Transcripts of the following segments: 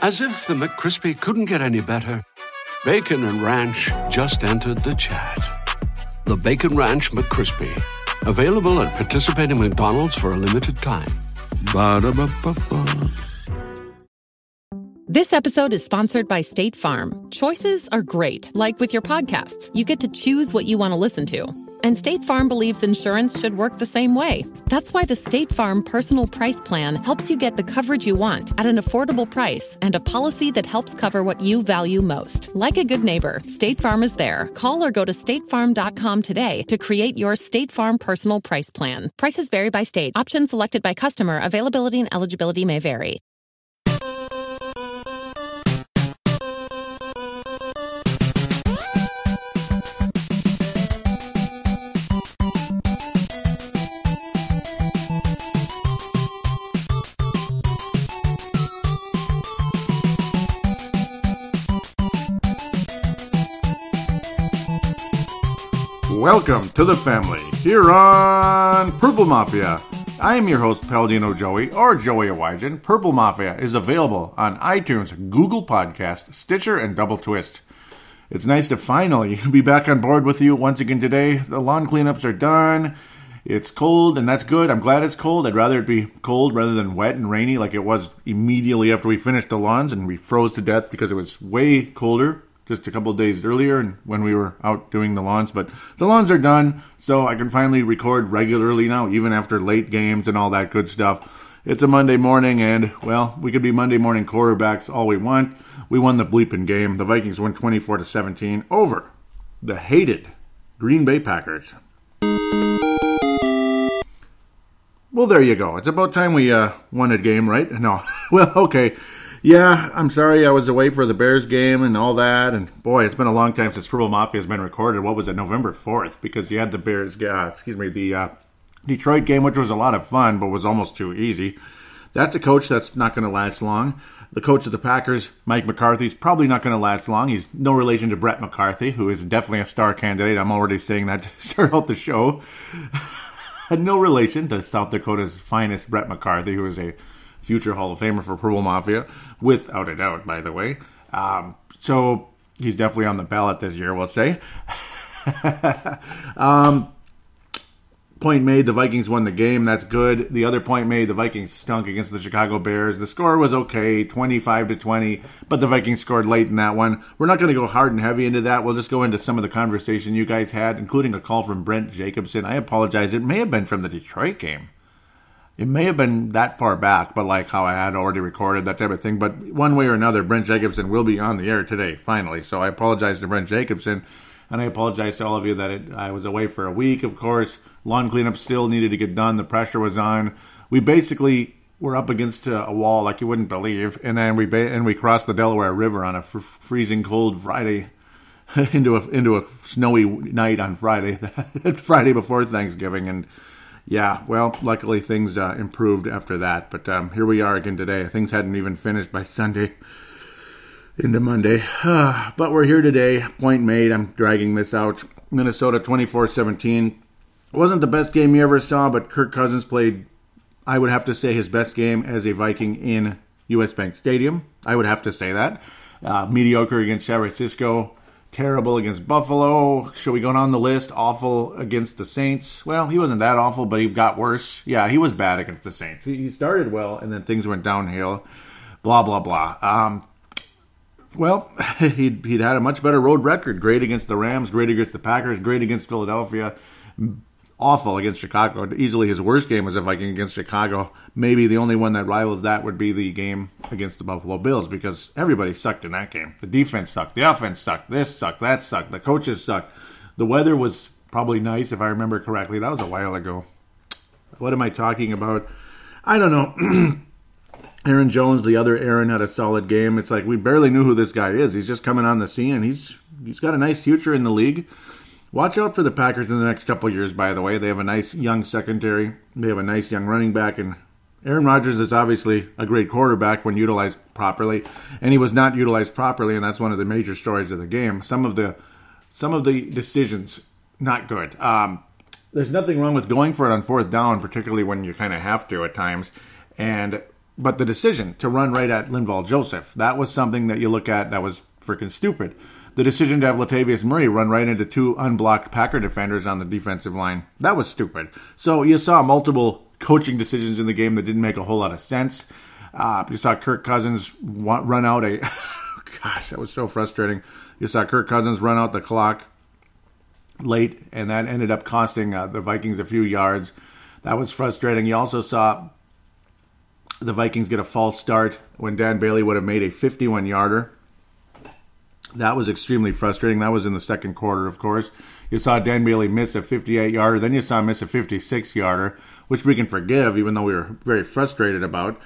As if the McCrispy couldn't get any better, Bacon and Ranch just entered the chat. The Bacon Ranch McCrispy, available at participating McDonald's for a limited time. Ba-da-ba-ba-ba. This episode is sponsored by State Farm. Choices are great, like with your podcasts. You get to choose what you want to listen to. And State Farm believes insurance should work the same way. That's why the State Farm Personal Price Plan helps you get the coverage you want at an affordable price and a policy that helps cover what you value most. Like a good neighbor, State Farm is there. Call or go to statefarm.com today to create your State Farm Personal Price Plan. Prices vary by state. Options selected by customer. Availability and eligibility may vary. Welcome to the family here on Purple Mafia. I am your host, Paladino Joey, or Joey Awajan. Purple Mafia is available on iTunes, Google Podcast, Stitcher, and Double Twist. It's nice to finally be back on board with you once again today. The lawn cleanups are done. It's cold, and that's good. I'm glad it's cold. I'd rather it be cold rather than wet and rainy like it was immediately after we finished the lawns and we froze to death because it was way colder just a couple days earlier and when we were out doing the lawns. But the lawns are done, so I can finally record regularly now, even after late games and all that good stuff. It's a Monday morning, and well, we could be Monday morning quarterbacks all we want. We won the bleeping game. The Vikings won 24 to 17 over the hated Green Bay Packers. Well, there you go. It's about time we uh, won a game, right? No. well, okay. Yeah, I'm sorry I was away for the Bears game and all that. And boy, it's been a long time since Purple Mafia has been recorded. What was it, November 4th? Because you had the Bears, uh, excuse me, the uh, Detroit game, which was a lot of fun, but was almost too easy. That's a coach that's not going to last long. The coach of the Packers, Mike McCarthy, is probably not going to last long. He's no relation to Brett McCarthy, who is definitely a star candidate. I'm already saying that to start out the show. no relation to South Dakota's finest Brett McCarthy, who is a future Hall of Famer for Purple Mafia, without a doubt, by the way. Um, so he's definitely on the ballot this year, we'll say. um, point made, the Vikings won the game. That's good. The other point made, the Vikings stunk against the Chicago Bears. The score was okay, 25 to 20, but the Vikings scored late in that one. We're not going to go hard and heavy into that. We'll just go into some of the conversation you guys had, including a call from Brent Jacobson. I apologize. It may have been from the Detroit game. It may have been that far back, but like how I had already recorded that type of thing. But one way or another, Brent Jacobson will be on the air today, finally. So I apologize to Brent Jacobson, and I apologize to all of you that it, I was away for a week. Of course, lawn cleanup still needed to get done. The pressure was on. We basically were up against a, wall like you wouldn't believe, and then we ba- and we crossed the Delaware River on a f- freezing cold Friday into a into a snowy night on Friday, Friday before Thanksgiving, and yeah, well, luckily things uh, improved after that. But um, here we are again today. Things hadn't even finished by Sunday into Monday. but we're here today. Point made. I'm dragging this out. Minnesota 24 17. Wasn't the best game you ever saw, but Kirk Cousins played, I would have to say, his best game as a Viking in US Bank Stadium. I would have to say that. Uh, mediocre against San Francisco terrible against Buffalo. Should we go down the list? Awful against the Saints. Well, he wasn't that awful, but he got worse. Yeah, he was bad against the Saints. He started well, and then things went downhill. Blah blah blah. Um, well, he'd he'd had a much better road record. Great against the Rams. Great against the Packers. Great against Philadelphia awful against Chicago. Easily his worst game as a Viking against Chicago. Maybe the only one that rivals that would be the game against the Buffalo Bills because everybody sucked in that game. The defense sucked. The offense sucked. This sucked. That sucked. The coaches sucked. The weather was probably nice if I remember correctly. That was a while ago. What am I talking about? I don't know. Aaron Jones, the other Aaron, had a solid game. It's like we barely knew who this guy is. He's just coming on the scene, and he's he's got a nice future in the league. Watch out for the Packers in the next couple years, by the way. They have a nice young secondary. They have a nice young running back, and Aaron Rodgers is obviously a great quarterback when utilized properly, and he was not utilized properly, and that's one of the major stories of the game. Some of the some of the decisions not good. Um, there's nothing wrong with going for it on fourth down, particularly when you kind of have to at times. And But the decision to run right at Linval Joseph, that was something that you look at that was freaking stupid. The decision to have Latavius Murray run right into two unblocked Packer defenders on the defensive line, that was stupid. So you saw multiple coaching decisions in the game that didn't make a whole lot of sense. Uh, you saw Kirk Cousins run out a. gosh, that was so frustrating. You saw Kirk Cousins run out the clock late, and that ended up costing uh, the Vikings a few yards. That was frustrating. You also saw the Vikings get a false start when Dan Bailey would have made a 51 yarder. That was extremely frustrating. That was in the second quarter, of course. You saw Dan Bailey miss a 58 yarder, then you saw him miss a 56 yarder, which we can forgive, even though we were very frustrated about.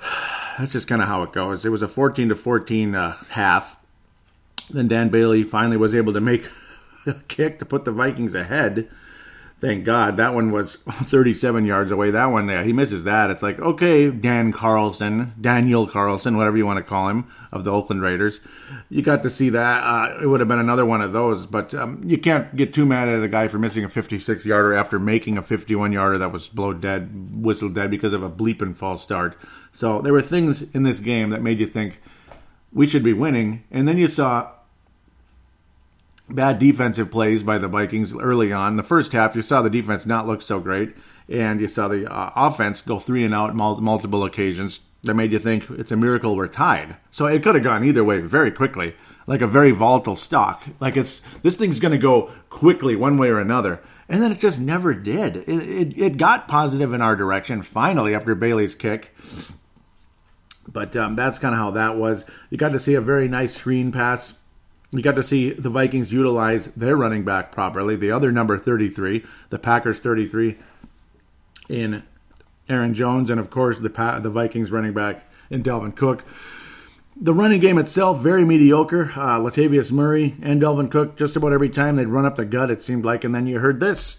That's just kind of how it goes. It was a 14 to 14 uh, half. Then Dan Bailey finally was able to make a kick to put the Vikings ahead thank God that one was 37 yards away. That one, yeah, he misses that. It's like, okay, Dan Carlson, Daniel Carlson, whatever you want to call him, of the Oakland Raiders. You got to see that. Uh, it would have been another one of those, but um, you can't get too mad at a guy for missing a 56 yarder after making a 51 yarder that was blow dead, whistle dead because of a bleeping false start. So there were things in this game that made you think we should be winning, and then you saw bad defensive plays by the Vikings early on. The first half, you saw the defense not look so great, and you saw the uh, offense go three and out mul- multiple occasions. That made you think it's a miracle we're tied. So it could have gone either way very quickly, like a very volatile stock. Like it's this thing's going to go quickly one way or another, and then it just never did. It, it, it got positive in our direction finally after Bailey's kick. But um, that's kind of how that was. You got to see a very nice screen pass you got to see the Vikings utilize their running back properly. The other number 33, the Packers 33, in Aaron Jones, and of course the the Vikings running back in Dalvin Cook. The running game itself very mediocre. Uh, Latavius Murray and Dalvin Cook just about every time they'd run up the gut, it seemed like, and then you heard this.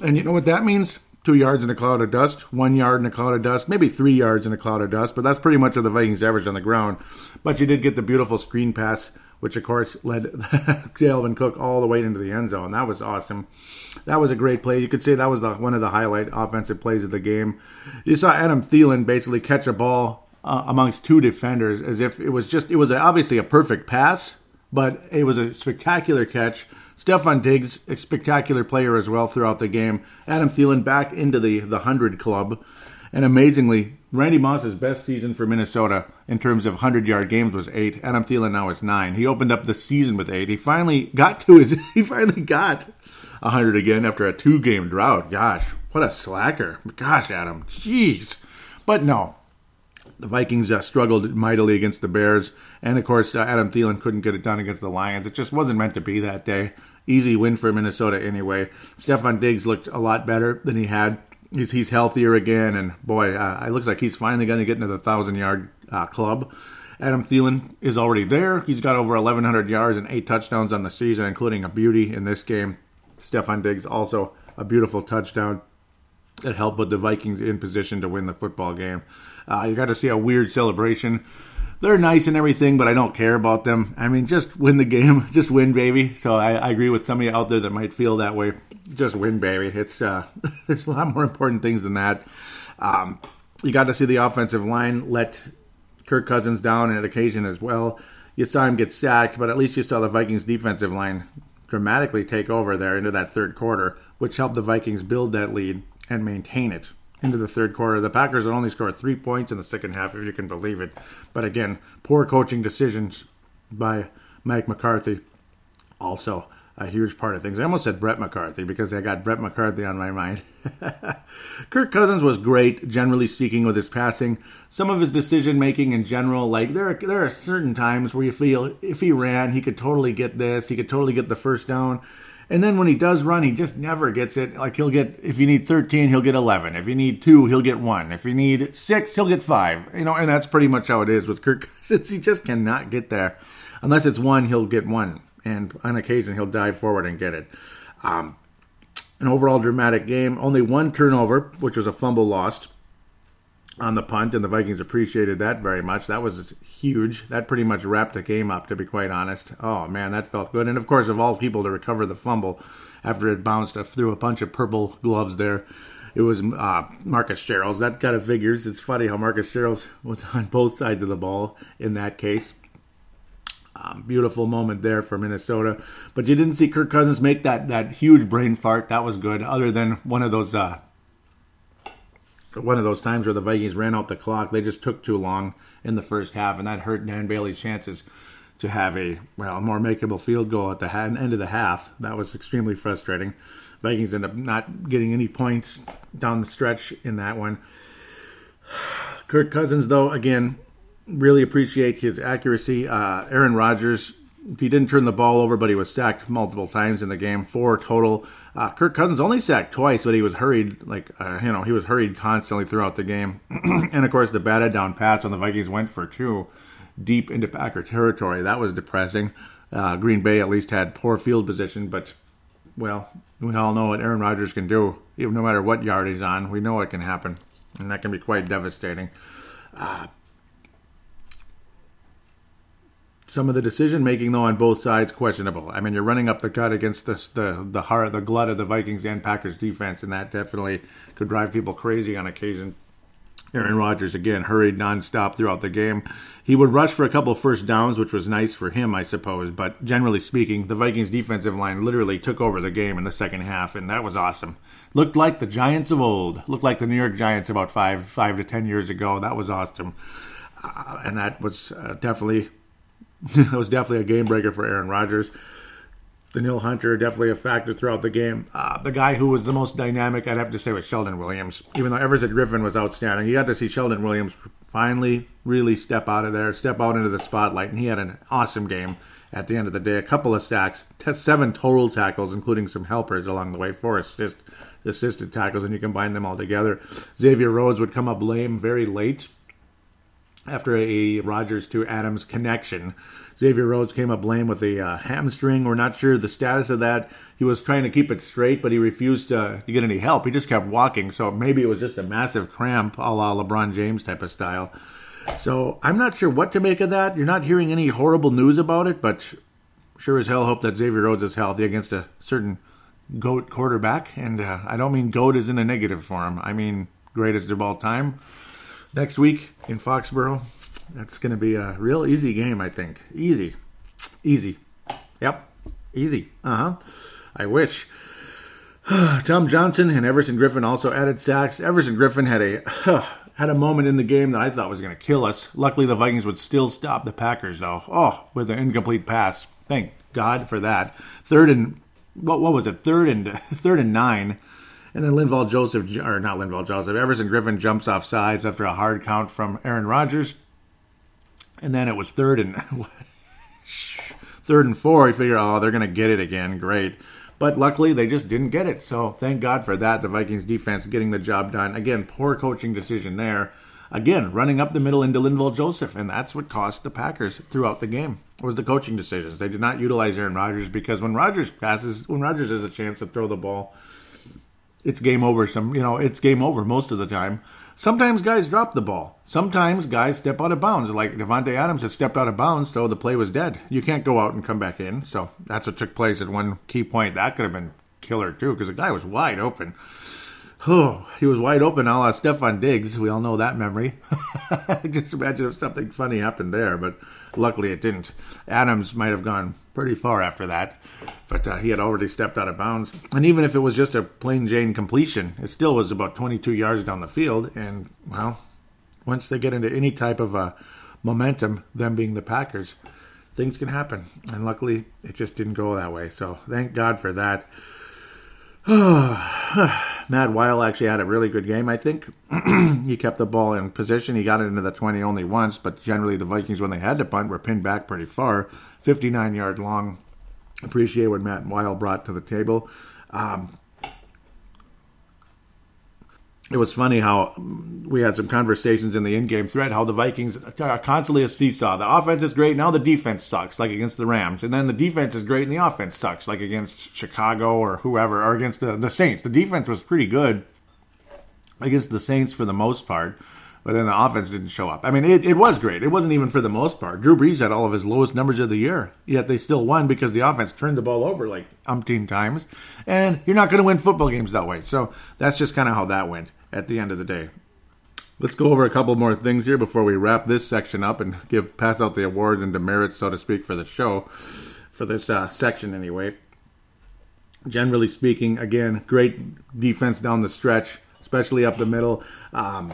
And you know what that means? Two yards in a cloud of dust, one yard in a cloud of dust, maybe three yards in a cloud of dust, but that's pretty much what the Vikings averaged on the ground. But you did get the beautiful screen pass, which of course led Dalvin Cook all the way into the end zone. That was awesome. That was a great play. You could say that was the, one of the highlight offensive plays of the game. You saw Adam Thielen basically catch a ball uh, amongst two defenders as if it was just, it was obviously a perfect pass, but it was a spectacular catch Stefon Diggs, a spectacular player as well throughout the game. Adam Thielen back into the, the 100 club. And amazingly, Randy Moss's best season for Minnesota in terms of 100 yard games was eight. Adam Thielen now is nine. He opened up the season with eight. He finally got to his, he finally got 100 again after a two game drought. Gosh, what a slacker. Gosh, Adam, jeez. But no, the Vikings uh, struggled mightily against the Bears, and of course uh, Adam Thielen couldn't get it done against the Lions. It just wasn't meant to be that day. Easy win for Minnesota anyway. Stefon Diggs looked a lot better than he had. He's, he's healthier again, and boy, uh, it looks like he's finally going to get into the thousand yard uh, club. Adam Thielen is already there. He's got over 1,100 yards and eight touchdowns on the season, including a beauty in this game. Stefon Diggs also a beautiful touchdown that helped put the Vikings in position to win the football game. Uh, you got to see a weird celebration. They're nice and everything, but I don't care about them. I mean, just win the game, just win, baby. So I, I agree with some of you out there that might feel that way. Just win, baby. It's uh, there's a lot more important things than that. Um, you got to see the offensive line let Kirk Cousins down on occasion as well. You saw him get sacked, but at least you saw the Vikings defensive line dramatically take over there into that third quarter, which helped the Vikings build that lead and maintain it into the third quarter. The Packers had only scored three points in the second half, if you can believe it. But again, poor coaching decisions by Mike McCarthy. Also, a huge part of things. I almost said Brett McCarthy because I got Brett McCarthy on my mind. Kirk Cousins was great, generally speaking, with his passing. Some of his decision making in general, like there are, there are certain times where you feel if he ran, he could totally get this, he could totally get the first down. And then when he does run, he just never gets it. Like he'll get, if you need 13, he'll get 11. If you need two, he'll get one. If you need six, he'll get five. You know, and that's pretty much how it is with Kirk Cousins. He just cannot get there. Unless it's one, he'll get one. And on occasion, he'll dive forward and get it. Um, an overall dramatic game. Only one turnover, which was a fumble lost on the punt, and the Vikings appreciated that very much. That was huge. That pretty much wrapped the game up, to be quite honest. Oh man, that felt good. And of course, of all people to recover the fumble after it bounced through a bunch of purple gloves there, it was uh, Marcus Sherels. That kind of figures. It's funny how Marcus Sherels was on both sides of the ball in that case. Um, beautiful moment there for Minnesota, but you didn't see Kirk Cousins make that that huge brain fart. That was good. Other than one of those uh, one of those times where the Vikings ran out the clock, they just took too long in the first half, and that hurt Dan Bailey's chances to have a well more makeable field goal at the end of the half. That was extremely frustrating. Vikings end up not getting any points down the stretch in that one. Kirk Cousins, though, again, really appreciate his accuracy. Uh, Aaron Rodgers, he didn't turn the ball over, but he was sacked multiple times in the game, four total. Uh, Kirk Cousins only sacked twice, but he was hurried, like uh, you know, he was hurried constantly throughout the game. and of course, the batted down pass when the Vikings went for two deep into Packer territory. That was depressing. Uh, Green Bay at least had poor field position, but well, we all know what Aaron Rodgers can do. Even no matter what yard he's on, we know it can happen, and that can be quite devastating. Uh, some of the decision making though on both sides questionable. I mean, you're running up the gut against the the the heart, the glut of the Vikings and Packers defense, and that definitely could drive people crazy on occasion. Aaron Rodgers again hurried nonstop throughout the game. He would rush for a couple first downs, which was nice for him, I suppose. But generally speaking, the Vikings defensive line literally took over the game in the second half, and that was awesome. Looked like the Giants of old. Looked like the New York Giants about five five to ten years ago. That was awesome, uh, and that was uh, definitely that was definitely a game breaker for Aaron Rodgers. Danielle Hunter definitely a factor throughout the game. Uh, the guy who was the most dynamic, I'd have to say, was Sheldon Williams. Even though Everson Griffen was outstanding, you got to see Sheldon Williams finally really step out of there, step out into the spotlight, and he had an awesome game at the end of the day. A couple of sacks, seven total tackles, including some helpers along the way, four assist, assisted tackles, and you combine them all together. Xavier Rhodes would come up lame very late after a Rodgers to Adams connection. Xavier Rhodes came up lame with a uh, hamstring. We're not sure the status of that. He was trying to keep it straight, but he refused to, to get any help. He just kept walking, so maybe it was just a massive cramp, a la LeBron James type of style. So I'm not sure what to make of that. You're not hearing any horrible news about it, but sure as hell hope that Xavier Rhodes is healthy against a certain GOAT quarterback. And uh, I don't mean GOAT is in a negative form, I mean greatest of all time next week in Foxborough. That's going to be a real easy game, I think. Easy. Easy. Yep. Easy. Uh huh. I wish. Tom Johnson and Everson Griffen also added sacks. Everson Griffen had a had a moment in the game that I thought was going to kill us. Luckily, the Vikings would still stop the Packers, though. Oh, with an incomplete pass. Thank God for that. Third and what? What was it? Third and third and nine. And then Linval Joseph, or not Linval Joseph, Everson Griffen jumps off sides after a hard count from Aaron Rodgers. And then it was third and third and four. You figure, oh, they're going to get it again. Great. But luckily, they just didn't get it. So thank God for that. The Vikings defense getting the job done. Again, poor coaching decision there. Again, running up the middle into Linval Joseph, and that's what cost the Packers throughout the game. Was the coaching decisions? They did not utilize Aaron Rodgers because when Rodgers passes, when Rodgers has a chance to throw the ball, it's game over. Some you know it's game over most of the time. Sometimes guys drop the ball. Sometimes guys step out of bounds. Like Davante Adams has stepped out of bounds, so the play was dead. You can't go out and come back in. So that's what took place at one key point. That could have been killer too, because the guy was wide open. Oh, he was wide open, a la Stefon Diggs. We all know that memory. Just imagine if something funny happened there, but luckily it didn't. Adams might have gone pretty far after that, but uh, he had already stepped out of bounds. And even if it was just a plain Jane completion, it still was about 22 yards down the field. And, well, once they get into any type of uh, momentum, them being the Packers, things can happen. And luckily, it just didn't go that way. So thank God for that. Matt Weil actually had a really good game, I think. he kept the ball in position. He got it into the 20 only once, but generally the Vikings, when they had to punt, were pinned back pretty far. 59 yard long. Appreciate what Matt Weil brought to the table. Um, it was funny how um, we had some conversations in the in-game thread how the Vikings are constantly a seesaw. The offense is great, now the defense sucks, like against the Rams, and then the defense is great and the offense sucks, like against Chicago or whoever, or against the, the Saints. The defense was pretty good against the Saints for the most part, but then the offense didn't show up. I mean, it, it was great. It wasn't even for the most part. Drew Brees had all of his lowest numbers of the year, yet they still won because the offense turned the ball over like umpteen times. And you're not going to win football games that way. So that's just kind of how that went at the end of the day. Let's go over a couple more things here before we wrap this section up and give pass out the awards and demerits, so to speak, for the show, for this uh, section anyway. Generally speaking, again, great defense down the stretch, especially up the middle. Um,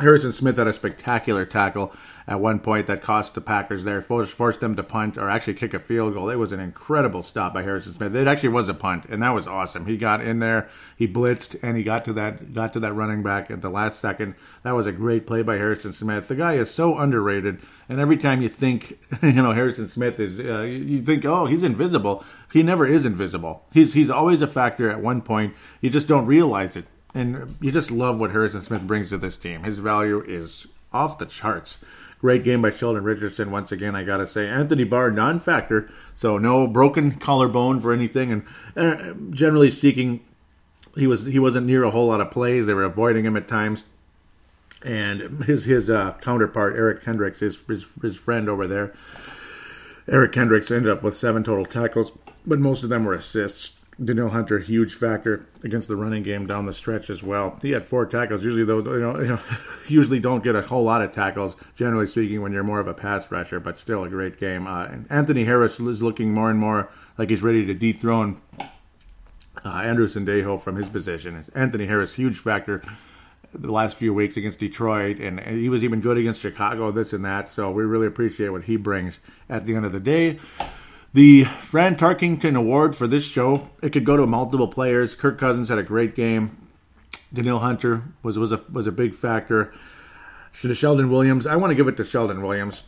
Harrison Smith had a spectacular tackle at one point that cost the Packers there, forced, forced them to punt or actually kick a field goal. It was an incredible stop by Harrison Smith. It actually was a punt, and that was awesome. He got in there, he blitzed, and he got to that got to that running back at the last second. That was a great play by Harrison Smith. The guy is so underrated, and every time you think you know Harrison Smith is, uh, you think oh he's invisible. He never is invisible. He's he's always a factor at one point. You just don't realize it and you just love what Harrison Smith brings to this team. His value is off the charts. Great game by Sheldon Richardson. Once again, I gotta say, Anthony Barr non-factor, so no broken collarbone for anything. And uh, generally speaking, he was he wasn't near a whole lot of plays. They were avoiding him at times. And his his uh, counterpart Eric Kendricks, his, his his friend over there, Eric Kendricks ended up with seven total tackles, but most of them were assists. Danielle Hunter, huge factor against the running game down the stretch as well. He had four tackles. Usually, though, you know, you know, usually don't get a whole lot of tackles. Generally speaking, when you're more of a pass rusher, but still a great game. Uh, Anthony Harris is looking more and more like he's ready to dethrone uh, Andrew Sendejo from his position. Anthony Harris, huge factor the last few weeks against Detroit, and he was even good against Chicago, this and that. So we really appreciate what he brings at the end of the day. The Fran Tarkington Award for this show, it could go to multiple players. Kirk Cousins had a great game. Danielle Hunter was was a was a big factor. Sheldon Williams, I want to give it to Sheldon Williams.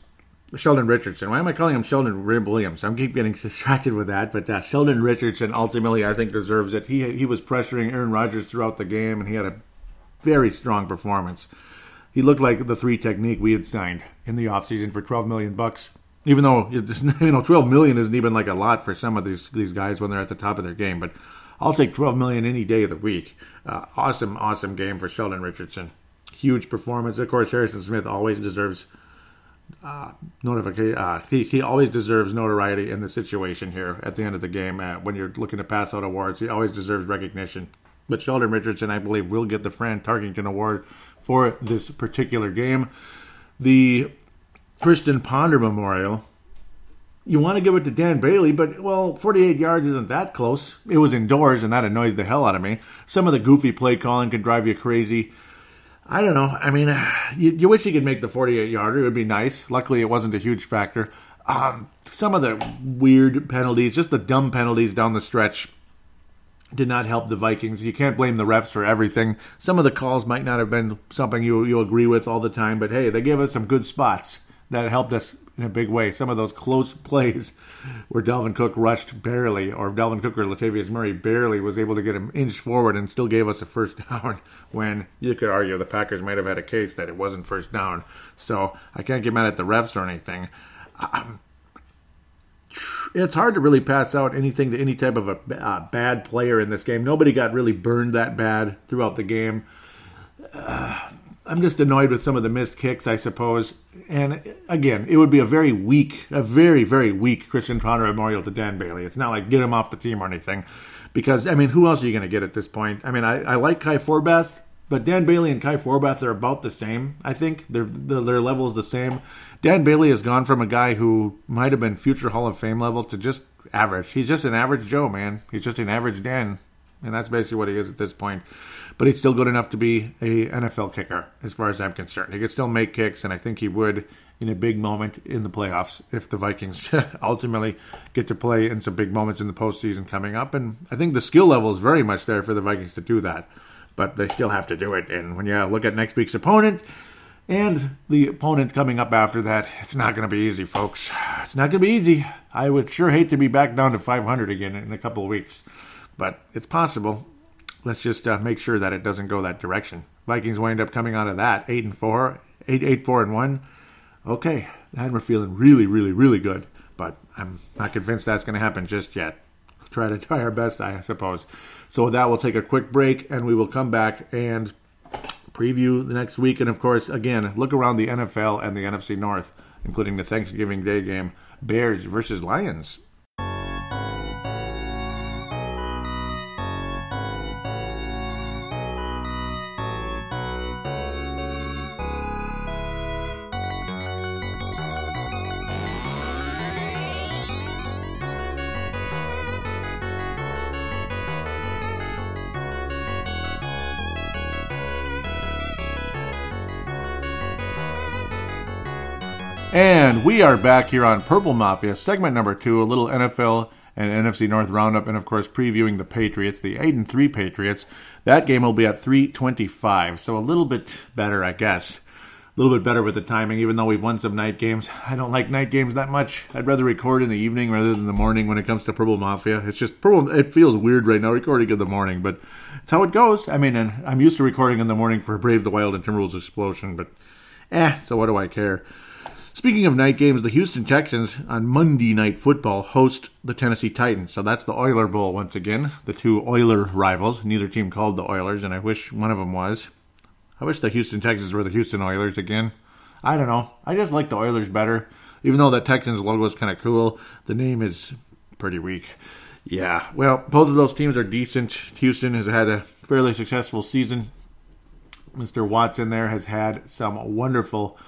Sheldon Richardson. Why am I calling him Sheldon Williams? I'm keep getting distracted with that, but uh, Sheldon Richardson ultimately I think deserves it. He he was pressuring Aaron Rodgers throughout the game, and he had a very strong performance. He looked like the three technique we had signed in the offseason for 12 million bucks even though you know 12 million isn't even like a lot for some of these these guys when they're at the top of their game but i'll take 12 million any day of the week uh, awesome awesome game for sheldon richardson huge performance of course harrison smith always deserves uh, notification. Uh, he he always deserves notoriety in the situation here at the end of the game. Uh, when you're looking to pass out awards, he always deserves recognition. But Sheldon Richardson, I believe, will get the Fran tarkington Award for this particular game. The Christian Ponder Memorial. You want to give it to Dan Bailey, but well, 48 yards isn't that close. It was indoors, and that annoys the hell out of me. Some of the goofy play calling can drive you crazy. I don't know. I mean, you, you wish you could make the 48 yarder. It would be nice. Luckily, it wasn't a huge factor. Um, some of the weird penalties, just the dumb penalties down the stretch, did not help the Vikings. You can't blame the refs for everything. Some of the calls might not have been something you you agree with all the time, but hey, they gave us some good spots that helped us in a big way. Some of those close plays where Dalvin Cook rushed barely, or Dalvin Cook or Latavius Murray barely was able to get an inch forward and still gave us a first down. When you could argue the Packers might have had a case that it wasn't first down. So I can't get mad at the refs or anything. Um, it's hard to really pass out anything to any type of a uh, bad player in this game. Nobody got really burned that bad throughout the game. Uh, I'm just annoyed with some of the missed kicks, I suppose. And again, it would be a very weak, a very, very weak Christian Ponder memorial to Dan Bailey. It's not like get him off the team or anything. Because, I mean, who else are you going to get at this point? I mean, I, I like Kai Forbath, but Dan Bailey and Kai Forbath are about the same, I think. Their, their level is the same. Dan Bailey has gone from a guy who might have been future Hall of Fame level to just average. He's just an average Joe, man. He's just an average Dan. And that's basically what he is at this point but he's still good enough to be a NFL kicker, as far as I'm concerned. He could still make kicks, and I think he would in a big moment in the playoffs if the Vikings ultimately get to play in some big moments in the postseason coming up. And I think the skill level is very much there for the Vikings to do that, but they still have to do it. And when you look at next week's opponent, and the opponent coming up after that, it's not going to be easy, folks. It's not going to be easy. I would sure hate to be back down to 500 again in a couple of weeks, but it's possible let's just uh, make sure that it doesn't go that direction. Vikings wind up coming out of that eight and four, eight eight four and one. Okay, and we're feeling really, really, really good. But I'm not convinced that's going to happen just yet. We'll try to try our best, I suppose. So with that, we'll take a quick break, and we will come back and preview the next week. And of course, again, look around the NFL and the NFC North, including the Thanksgiving Day game Bears versus Lions. We are back here on Purple Mafia, segment number two, a little NFL and NFC North roundup, and of course previewing the Patriots, the eight and three Patriots. That game will be at three twenty-five, so a little bit better, I guess. A little bit better with the timing, even though we've won some night games. I don't like night games that much. I'd rather record in the evening rather than the morning when it comes to Purple Mafia. It's just Purple. It feels weird right now recording in the morning, but it's how it goes. I mean, and I'm used to recording in the morning for Brave the Wild and Timberwolves Explosion, but eh. So what do I care? Speaking of night games, the Houston Texans on Monday Night Football host the Tennessee Titans. So that's the Oiler Bowl once again. The two Oiler rivals. Neither team called the Oilers, and I wish one of them was. I wish the Houston Texans were the Houston Oilers again. I don't know. I just like the Oilers better. Even though the Texans logo is kind of cool, the name is pretty weak. Yeah, well, both of those teams are decent. Houston has had a fairly successful season. Mr. Watson there has had some wonderful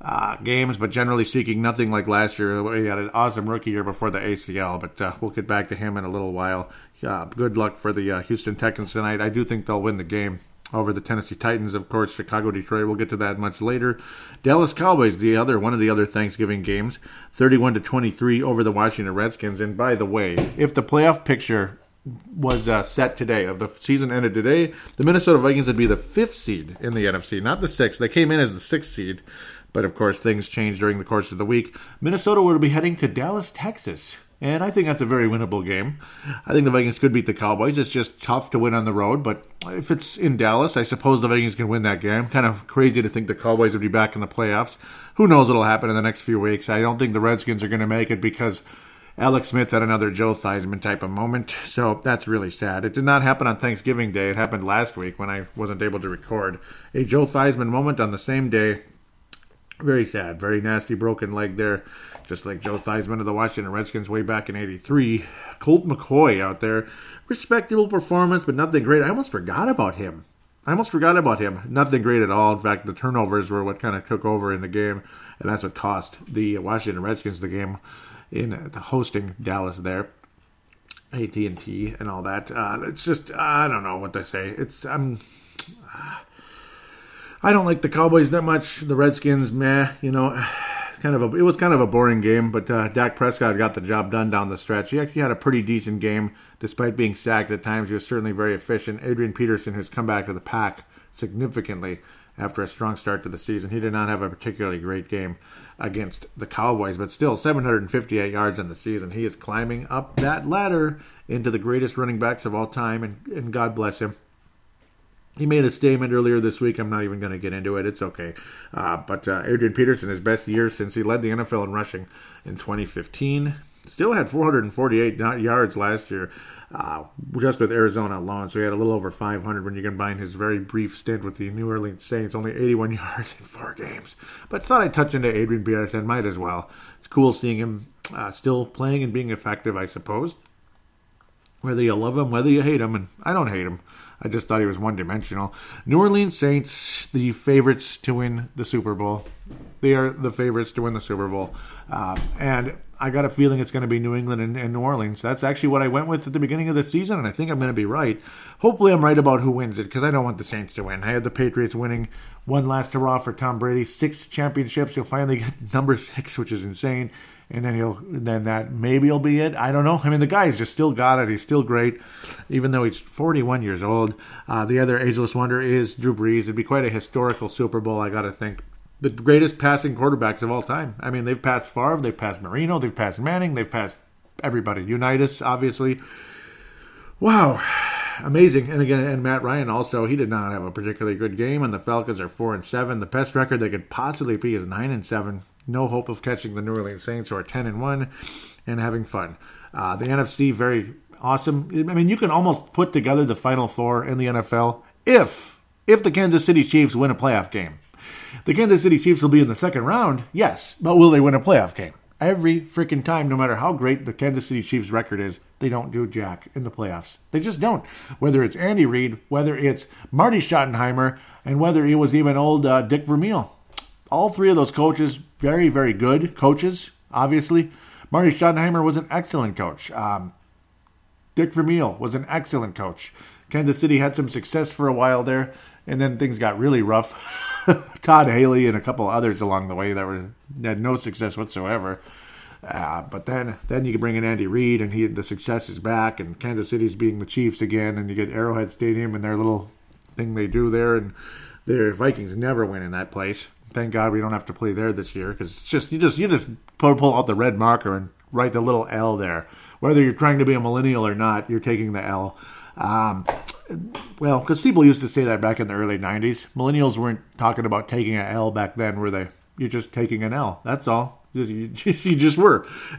uh, games, but generally speaking, nothing like last year. He had an awesome rookie year before the ACL, but uh, we'll get back to him in a little while. Uh, good luck for the uh, Houston Texans tonight. I do think they'll win the game over the Tennessee Titans. Of course, Chicago, Detroit. We'll get to that much later. Dallas Cowboys, the other one of the other Thanksgiving games, thirty-one to twenty-three over the Washington Redskins. And by the way, if the playoff picture was uh, set today, of the season ended today, the Minnesota Vikings would be the fifth seed in the NFC, not the sixth. They came in as the sixth seed. But of course, things change during the course of the week. Minnesota will be heading to Dallas, Texas. And I think that's a very winnable game. I think the Vikings could beat the Cowboys. It's just tough to win on the road, but if it's in Dallas, I suppose the Vikings can win that game. Kind of crazy to think the Cowboys would be back in the playoffs. Who knows what'll happen in the next few weeks? I don't think the Redskins are going to make it because Alex Smith had another Joe Theismann type of moment. So that's really sad. It did not happen on Thanksgiving Day. It happened last week when I wasn't able to record. A Joe Theismann moment on the same day very sad, very nasty broken leg there, just like Joe Theismann of the Washington Redskins way back in '83. Colt McCoy out there, respectable performance, but nothing great. I almost forgot about him. I almost forgot about him. Nothing great at all. In fact, the turnovers were what kind of took over in the game, and that's what cost the Washington Redskins the game in the hosting Dallas there. AT and T and all that. Uh, it's just I don't know what to say. It's I'm. Uh, I don't like the Cowboys that much. The Redskins, meh. You know, kind of a it was kind of a boring game, but uh, Dak Prescott got the job done down the stretch. He actually had a pretty decent game, despite being sacked at times. He was certainly very efficient. Adrian Peterson has come back to the pack significantly after a strong start to the season. He did not have a particularly great game against the Cowboys, but still 758 yards in the season. He is climbing up that ladder into the greatest running backs of all time, and, and God bless him he made a statement earlier this week. I'm not even going to get into it. It's okay. Uh, but uh, Adrian Peterson, his best year since he led the NFL in rushing in 2015. Still had 448 yards last year, uh, just with Arizona alone. So he had a little over 500 when you combine his very brief stint with the New Orleans Saints. Only 81 yards in four games. But thought I'd touch into Adrian Peterson. Might as well. It's cool seeing him uh, still playing and being effective, I suppose. Whether you love him, whether you hate him, and I don't hate him. I just thought he was one dimensional. New Orleans Saints, the favorites to win the Super Bowl. They are the favorites to win the Super Bowl. Um, and I got a feeling it's going to be New England and, and, New Orleans. That's actually what I went with at the beginning of the season, and I think I'm going to be right. Hopefully, I'm right about who wins it because I don't want the Saints to win. I had the Patriots winning one last hurrah for Tom Brady, six championships. He'll finally get number six, which is insane and then he'll then that maybe he'll be it. I don't know. I mean, the guy's just still got it. He's still great, even though he's 41 years old. Uh, the other ageless wonder is Drew Brees. It'd be quite a historical Super Bowl, I got to think. The greatest passing quarterbacks of all time. I mean, they've passed Favre, they've passed Marino, they've passed Manning, they've passed everybody. Unitas, obviously. Wow amazing. And again, and Matt Ryan also, he did not have a particularly good game. And the Falcons are four and seven. The best record they could possibly be is nine and seven no hope of catching the New Orleans Saints, who are 10 and 1 and having fun. Uh, the NFC, very awesome. I mean, you can almost put together the Final Four in the NFL if if the Kansas City Chiefs win a playoff game. The Kansas City Chiefs will be in the second round, yes, but will they win a playoff game? Every freaking time, no matter how great the Kansas City Chiefs record is, they don't do jack in the playoffs. They just don't. Whether it's Andy Reid, whether it's Marty Schottenheimer, and whether it was even old uh, Dick Vermeil. All three of those coaches, very, very good coaches, obviously. Marty Schottenheimer was an excellent coach. Um, Dick Vermeil was an excellent coach. Kansas City had some success for a while there, and then things got really rough. Todd Haley and a couple others along the way that were had no success whatsoever. Uh, but then, then you can bring in Andy Reid, and he the success is back, and Kansas City's being the Chiefs again, and you get Arrowhead Stadium and their little thing they do there, and the Vikings never win in that place. Thank God we don't have to play there this year because it's just you just you just pull, pull out the red marker and write the little L there. Whether you're trying to be a millennial or not, you're taking the L. Um, well, because people used to say that back in the early 90s. Millennials weren't talking about taking an L back then, were they? You're just taking an L. That's all. You, just were.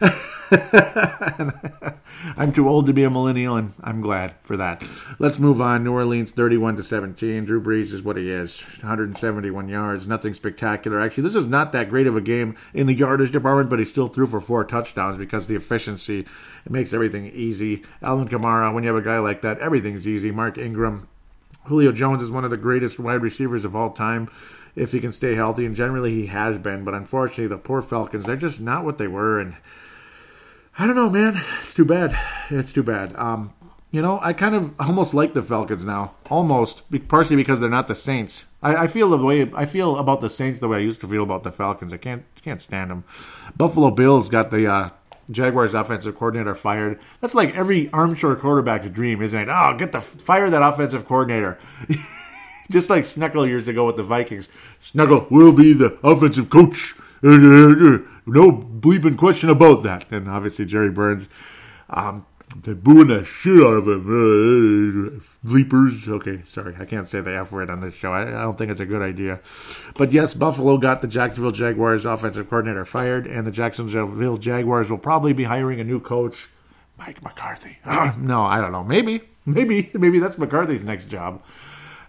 I'm too old to be a millennial, and I'm glad for that. Let's move on. New Orleans, 31 to 17. Drew Brees is what he is. 171 yards, nothing spectacular. Actually, this is not that great of a game in the yardage department, but he still threw for four touchdowns because the efficiency makes everything easy. Alvin Kamara, when you have a guy like that, everything's easy. Mark Ingram, Julio Jones is one of the greatest wide receivers of all time if he can stay healthy, and generally he has been. But unfortunately, the poor Falcons, they're just not what they were, and I don't know, man. It's too bad. It's too bad. Um, you know, I kind of almost like the Falcons now, almost partially because they're not the Saints. I, I, feel the way I feel about the Saints the way I used to feel about the Falcons. I can't can't stand them. Buffalo Bills got the uh, Jaguars offensive coordinator fired. That's like every armchair quarterback's dream, isn't it? Oh, get the fire that offensive coordinator. Just like Schnelker years ago with the Vikings. Schnelker will be the offensive coach. No bleeping question about that. And obviously Jerry Burns. Um, they're booing the shit out of him. Bleepers. Okay, sorry, I can't say the F word on this show. I, I, don't think it's a good idea. But yes, Buffalo got the Jacksonville Jaguars offensive coordinator fired, and the Jacksonville Jaguars will probably be hiring a new coach, Mike McCarthy. no, I don't know. Maybe, maybe, maybe that's McCarthy's next job.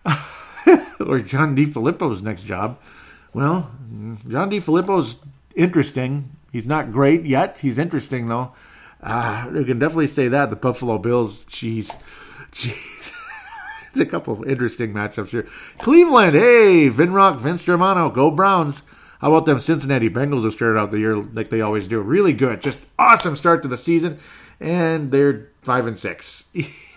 or John DeFilippo's next job. Well, John DeFilippo's interesting. He's not great yet. He's interesting though. Uh, you can definitely say that the Buffalo Bills. Jeez, jeez. it's a couple of interesting matchups here. Cleveland, hey, Vinrock, Vince Germano, go Browns. How about them Cincinnati Bengals who started out the year like they always do? Really good, just awesome start to the season, and they're five and six.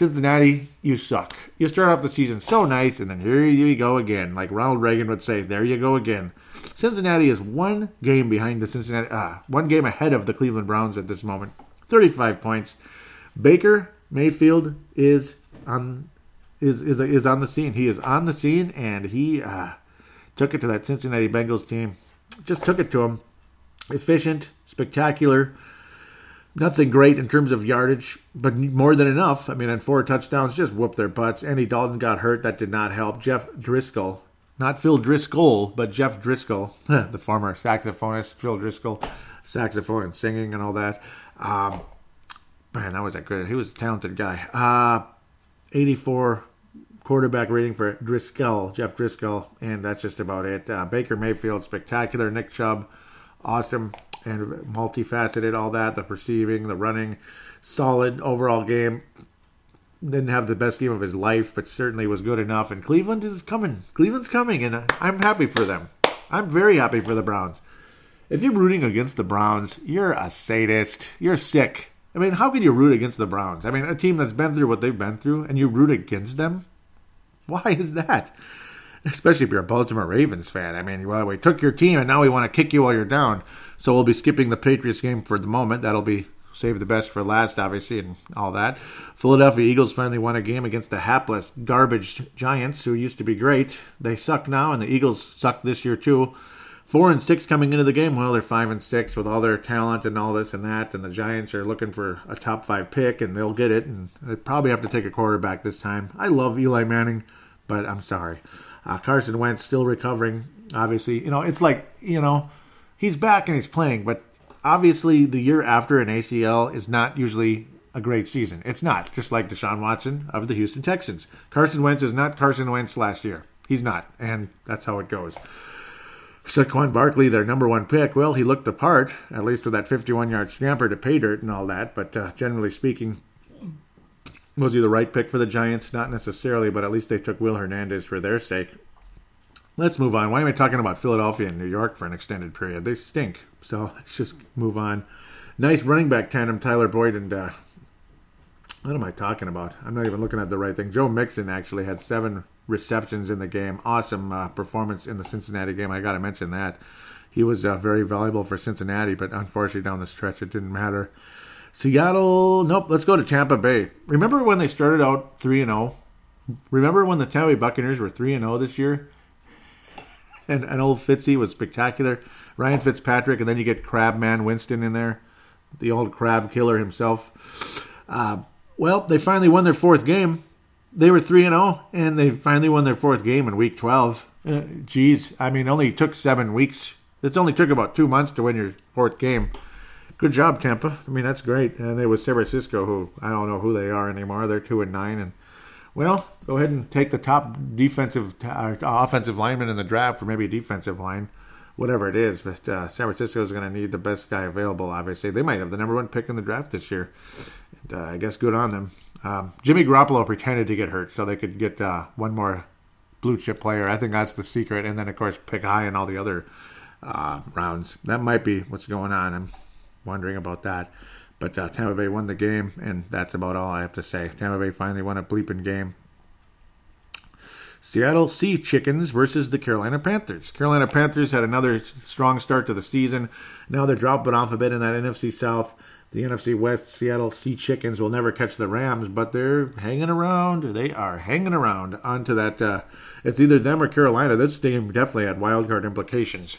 Cincinnati, you suck. You start off the season so nice, and then here you go again. Like Ronald Reagan would say, there you go again. Cincinnati is one game behind the Cincinnati, uh, one game ahead of the Cleveland Browns at this moment. 35 points. Baker Mayfield is on is is is on the scene. He is on the scene, and he uh, took it to that Cincinnati Bengals team. Just took it to him. Efficient, spectacular nothing great in terms of yardage, but more than enough. I mean, and four touchdowns just whooped their butts. Andy Dalton got hurt. That did not help. Jeff Driskel, not Phil Driscoll, but Jeff Driskel, the former saxophonist, Phil Driscoll, saxophone and singing and all that. Um, man, that was a good. He was a talented guy. Uh, 84 quarterback rating for Driskel, Jeff Driskel, and that's just about it. Uh, Baker Mayfield, spectacular. Nick Chubb, awesome and multifaceted, all that, the perceiving, the running, solid overall game. Didn't have the best game of his life, but certainly was good enough. And Cleveland is coming. Cleveland's coming, and I'm happy for them. I'm very happy for the Browns. If you're rooting against the Browns, you're a sadist. You're sick. I mean, how can you root against the Browns? I mean, a team that's been through what they've been through, and you root against them? Why is that? especially if you're a Baltimore Ravens fan. I mean, well, we took your team and now we want to kick you while you're down. So we'll be skipping the Patriots game for the moment. That'll be save the best for last, obviously, and all that. Philadelphia Eagles finally won a game against the hapless garbage Giants, who used to be great. They suck now, and the Eagles suck this year too. Four and six coming into the game. Well, they're five and six with all their talent and all this and that. And the Giants are looking for a top five pick, and they'll get it. And they probably have to take a quarterback this time. I love Eli Manning, but I'm sorry. Uh, Carson Wentz still recovering. Obviously, you know it's like you know he's back and he's playing, but obviously the year after an ACL is not usually a great season. It's not, just like Deshaun Watson of the Houston Texans. Carson Wentz is not Carson Wentz last year. He's not, and that's how it goes. Saquon Barkley, their number one pick, well, he looked the part, at least with that 51 yard scamper to pay dirt and all that, but uh, generally speaking, was he the right pick for the Giants? Not necessarily, but at least they took Will Hernandez for their sake. Let's move on. Why am I talking about Philadelphia and New York for an extended period? They stink. So let's just move on. Nice running back tandem, Tyler Boyd and uh, what am I talking about? I'm not even looking at the right thing. Joe Mixon actually had seven receptions in the game. Awesome uh, performance in the Cincinnati game. I got to mention that. He was uh, very valuable for Cincinnati, but unfortunately down the stretch it didn't matter. Seattle, nope. Let's go to Tampa Bay. Remember when they started out three and zero? Oh? Remember when the Tampa Bay Buccaneers were three and zero oh this year? And, and old Fitzy was spectacular. Ryan Fitzpatrick, and then you get Crabman Winston in there, the old crab killer himself. Uh, well, they finally won their fourth game. They were three and zero, oh, and they finally won their fourth game in Week twelve. Uh, geez, I mean, only took seven weeks. It only took about two months to win your fourth game good job, Tampa. I mean, that's great. And it was San Francisco, who I don't know who they are anymore. They're two and nine, and well, go ahead and take the top defensive, uh, offensive lineman in the draft for maybe a defensive line, whatever it is. But uh, San Francisco is going to need the best guy available. Obviously, they might have the number one pick in the draft this year. And, uh, I guess good on them. Um, Jimmy Garoppolo pretended to get hurt so they could get uh, one more blue chip player. I think that's the secret. And then, of course, pick high in all the other uh, rounds. That might be what's going on. I'm wondering about that. But uh, Tampa Bay won the game, and that's about all I have to say. Tampa Bay finally won a bleeping game. Seattle Sea Chickens versus the Carolina Panthers. Carolina Panthers had another strong start to the season. Now they're dropping off a bit in that NFC South. The NFC West, Seattle Sea Chickens will never catch the Rams, but they're hanging around. They are hanging around onto that. Uh, it's either them or Carolina. This game definitely had wild card implications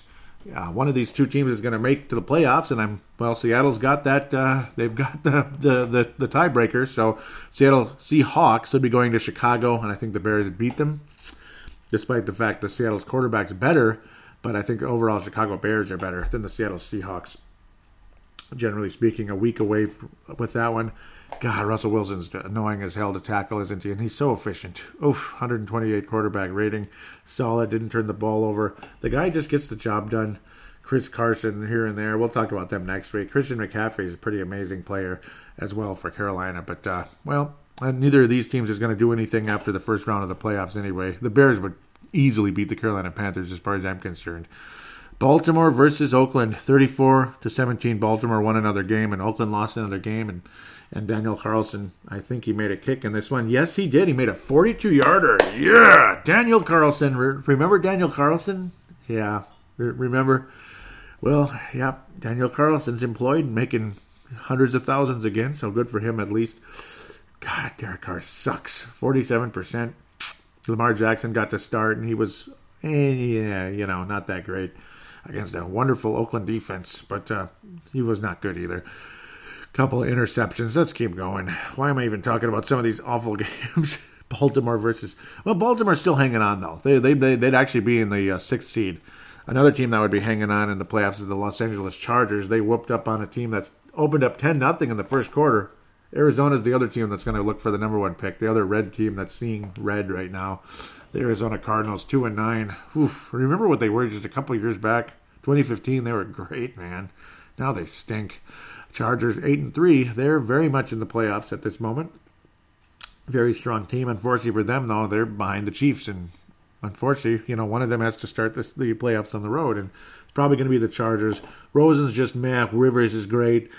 uh, one of these two teams is going to make to the playoffs, and I'm well. Seattle's got that. Uh, they've got the the the, the tiebreaker. So Seattle Seahawks will be going to Chicago, and I think the Bears beat them, despite the fact that Seattle's quarterback's better. But I think overall Chicago Bears are better than the Seattle Seahawks. Generally speaking, a week away with that one. God, Russell Wilson's annoying as hell to tackle, isn't he? And he's so efficient. Oof, 128 quarterback rating. Solid, didn't turn the ball over. The guy just gets the job done. Chris Carson here and there. We'll talk about them next week. Christian McCaffrey is a pretty amazing player as well for Carolina. But, uh, well, neither of these teams is going to do anything after the first round of the playoffs anyway. The Bears would easily beat the Carolina Panthers as far as I'm concerned. Baltimore versus Oakland, 34 to 17. Baltimore won another game, and Oakland lost another game. And and Daniel Carlson, I think he made a kick in this one. Yes, he did. He made a 42 yarder. Yeah, Daniel Carlson. Remember Daniel Carlson? Yeah, remember. Well, yeah, Daniel Carlson's employed, making hundreds of thousands again. So good for him at least. God, Derek Carr sucks. 47%. Lamar Jackson got to start, and he was, eh, yeah, you know, not that great against a wonderful Oakland defense, but uh, he was not good either couple of interceptions. Let's keep going. Why am I even talking about some of these awful games? Baltimore versus well, Baltimore's still hanging on though. They they they'd actually be in the uh, sixth seed. Another team that would be hanging on in the playoffs is the Los Angeles Chargers. They whooped up on a team that's opened up ten nothing in the first quarter. Arizona's the other team that's going to look for the number one pick. The other red team that's seeing red right now. The Arizona Cardinals, two and nine. Oof. Remember what they were just a couple years back? 2015, they were great, man. Now they stink. Chargers eight and three. They're very much in the playoffs at this moment. Very strong team. Unfortunately for them, though, they're behind the Chiefs, and unfortunately, you know, one of them has to start the, the playoffs on the road, and it's probably going to be the Chargers. Rosen's just meh. Rivers is great.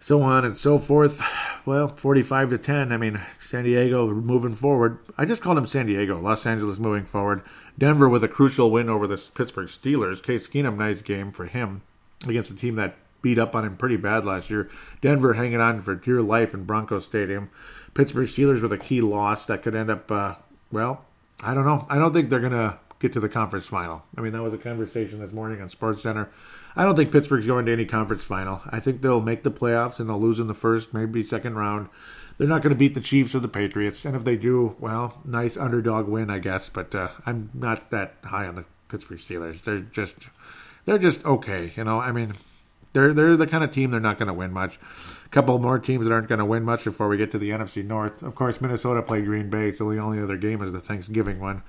So on and so forth. Well, 45 to 10. I mean, San Diego moving forward. I just called them San Diego. Los Angeles moving forward. Denver with a crucial win over the Pittsburgh Steelers. Case Keenum, nice game for him against a team that beat up on him pretty bad last year. Denver hanging on for dear life in Bronco Stadium. Pittsburgh Steelers with a key loss that could end up, uh, well, I don't know. I don't think they're going to get to the conference final. I mean, that was a conversation this morning on Sports Center. I don't think Pittsburgh's going to any conference final. I think they'll make the playoffs and they'll lose in the first, maybe second round. They're not going to beat the Chiefs or the Patriots, and if they do, well, nice underdog win, I guess. But uh, I'm not that high on the Pittsburgh Steelers. They're just, they're just okay. You know, I mean, they're they're the kind of team they're not going to win much. A couple more teams that aren't going to win much before we get to the NFC North. Of course, Minnesota played Green Bay, so the only other game is the Thanksgiving one.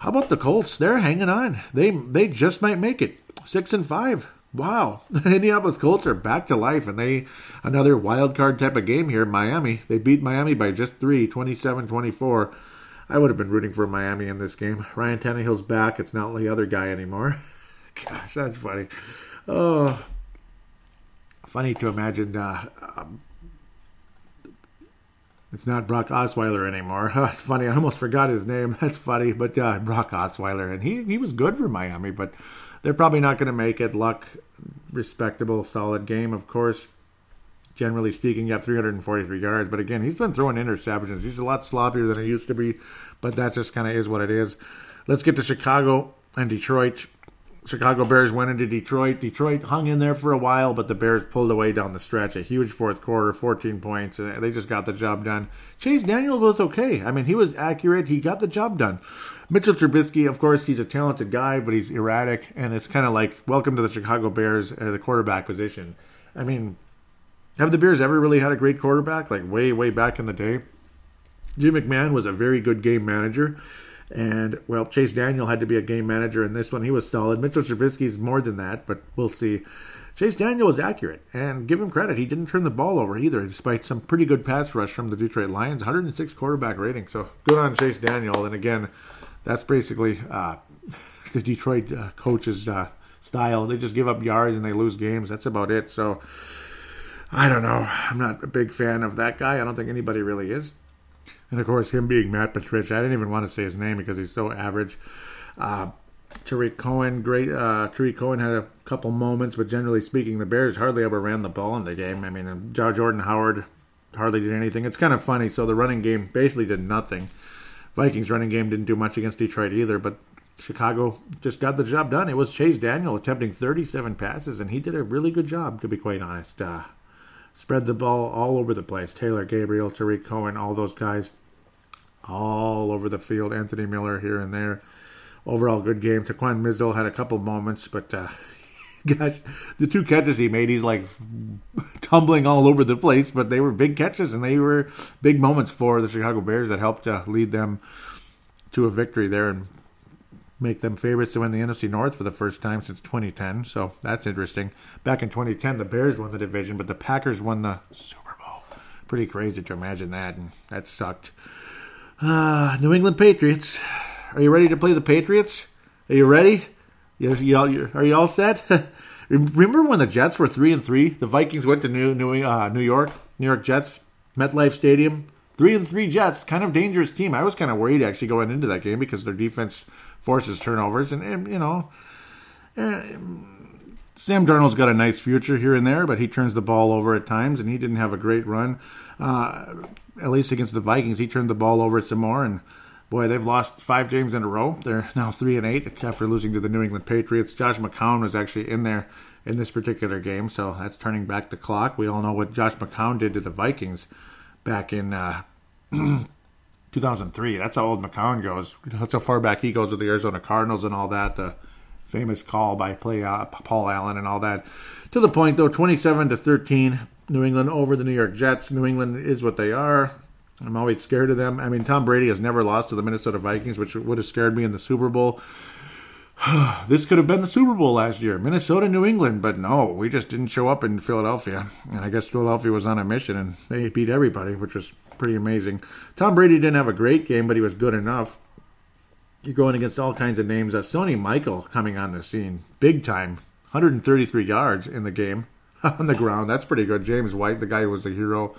How about the Colts? They're hanging on. They they just might make it six and five. Wow, the Indianapolis Colts are back to life, and they another wild card type of game here. Miami, they beat Miami by just three, 27-24. I would have been rooting for Miami in this game. Ryan Tannehill's back. It's not the other guy anymore. Gosh, that's funny. Oh, funny to imagine. Uh, um, it's not Brock Osweiler anymore. it's funny. I almost forgot his name. That's funny. But uh, Brock Osweiler, and he he was good for Miami, but they're probably not going to make it. Luck, respectable, solid game, of course. Generally speaking, you have 343 yards, but again, he's been throwing interceptions. He's a lot sloppier than he used to be, but that just kind of is what it is. Let's get to Chicago and Detroit. Chicago Bears went into Detroit. Detroit hung in there for a while, but the Bears pulled away down the stretch. A huge fourth quarter, 14 points. And they just got the job done. Chase Daniel was okay. I mean, he was accurate. He got the job done. Mitchell Trubisky, of course, he's a talented guy, but he's erratic. And it's kind of like, welcome to the Chicago Bears, at the quarterback position. I mean, have the Bears ever really had a great quarterback? Like way, way back in the day? Jim McMahon was a very good game manager. And well, Chase Daniel had to be a game manager in this one. He was solid. Mitchell Trubisky's more than that, but we'll see. Chase Daniel was accurate, and give him credit. He didn't turn the ball over either, despite some pretty good pass rush from the Detroit Lions. 106 quarterback rating, so good on Chase Daniel. And again, that's basically uh, the Detroit uh, coaches' uh, style. They just give up yards and they lose games. That's about it. So I don't know. I'm not a big fan of that guy. I don't think anybody really is. And of course, him being Matt Patricia, I didn't even want to say his name because he's so average. Uh, Tarik Cohen, great. Uh, Tarik Cohen had a couple moments, but generally speaking, the Bears hardly ever ran the ball in the game. I mean, Jordan Howard hardly did anything. It's kind of funny. So the running game basically did nothing. Vikings running game didn't do much against Detroit either, but Chicago just got the job done. It was Chase Daniel attempting 37 passes, and he did a really good job, to be quite honest. Uh, spread the ball all over the place. Taylor Gabriel, Tarik Cohen, all those guys all over the field. Anthony Miller here and there. Overall, good game. Taquan Mizzell had a couple moments, but uh, gosh, the two catches he made, he's like tumbling all over the place. But they were big catches, and they were big moments for the Chicago Bears that helped uh, lead them to a victory there and make them favorites to win the NFC North for the first time since 2010. So that's interesting. Back in 2010, the Bears won the division, but the Packers won the Super Bowl. Pretty crazy to imagine that, and that sucked. Uh, New England Patriots. Are you ready to play the Patriots? Are you ready? You, all, are you all set? Remember when the Jets were three and three? The Vikings went to New New uh, New York, New York Jets, MetLife Stadium. Three and three Jets, kind of dangerous team. I was kind of worried actually going into that game because their defense forces turnovers, and, and you know, uh, Sam Darnold's got a nice future here and there, but he turns the ball over at times, and he didn't have a great run. Uh, at least against the Vikings, he turned the ball over some more, and boy, they've lost five games in a row. They're now three and eight after losing to the New England Patriots. Josh McCown was actually in there in this particular game, so that's turning back the clock. We all know what Josh McCown did to the Vikings back in uh, 2003. That's how old McCown goes. That's how far back he goes with the Arizona Cardinals and all that. The famous call by play uh, Paul Allen and all that. To the point though, 27 to 13, New England over the New York Jets. New England is what they are. I'm always scared of them. I mean, Tom Brady has never lost to the Minnesota Vikings, which would have scared me in the Super Bowl. this could have been the Super Bowl last year, Minnesota, New England, but no, we just didn't show up in Philadelphia. And I guess Philadelphia was on a mission and they beat everybody, which was pretty amazing. Tom Brady didn't have a great game, but he was good enough. You're going against all kinds of names. Uh, Sony Michel coming on the scene, big time, 133 yards in the game on the ground. That's pretty good. James White, the guy who was the hero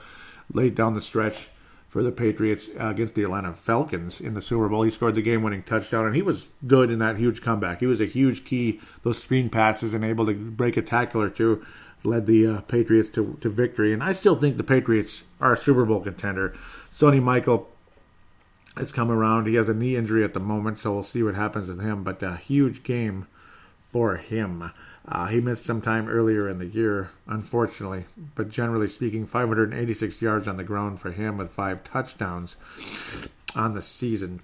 late down the stretch for the Patriots uh, against the Atlanta Falcons in the Super Bowl. He scored the game-winning touchdown, and he was good in that huge comeback. He was a huge key. Those screen passes and able to break a tackle or two led the uh, Patriots to, to victory. And I still think the Patriots are a Super Bowl contender. Sony Michel has come around. He has a knee injury at the moment, so we'll see what happens with him. But a huge game for him. Uh, he missed some time earlier in the year, unfortunately, but generally speaking, 586 yards on the ground for him with five touchdowns on the season.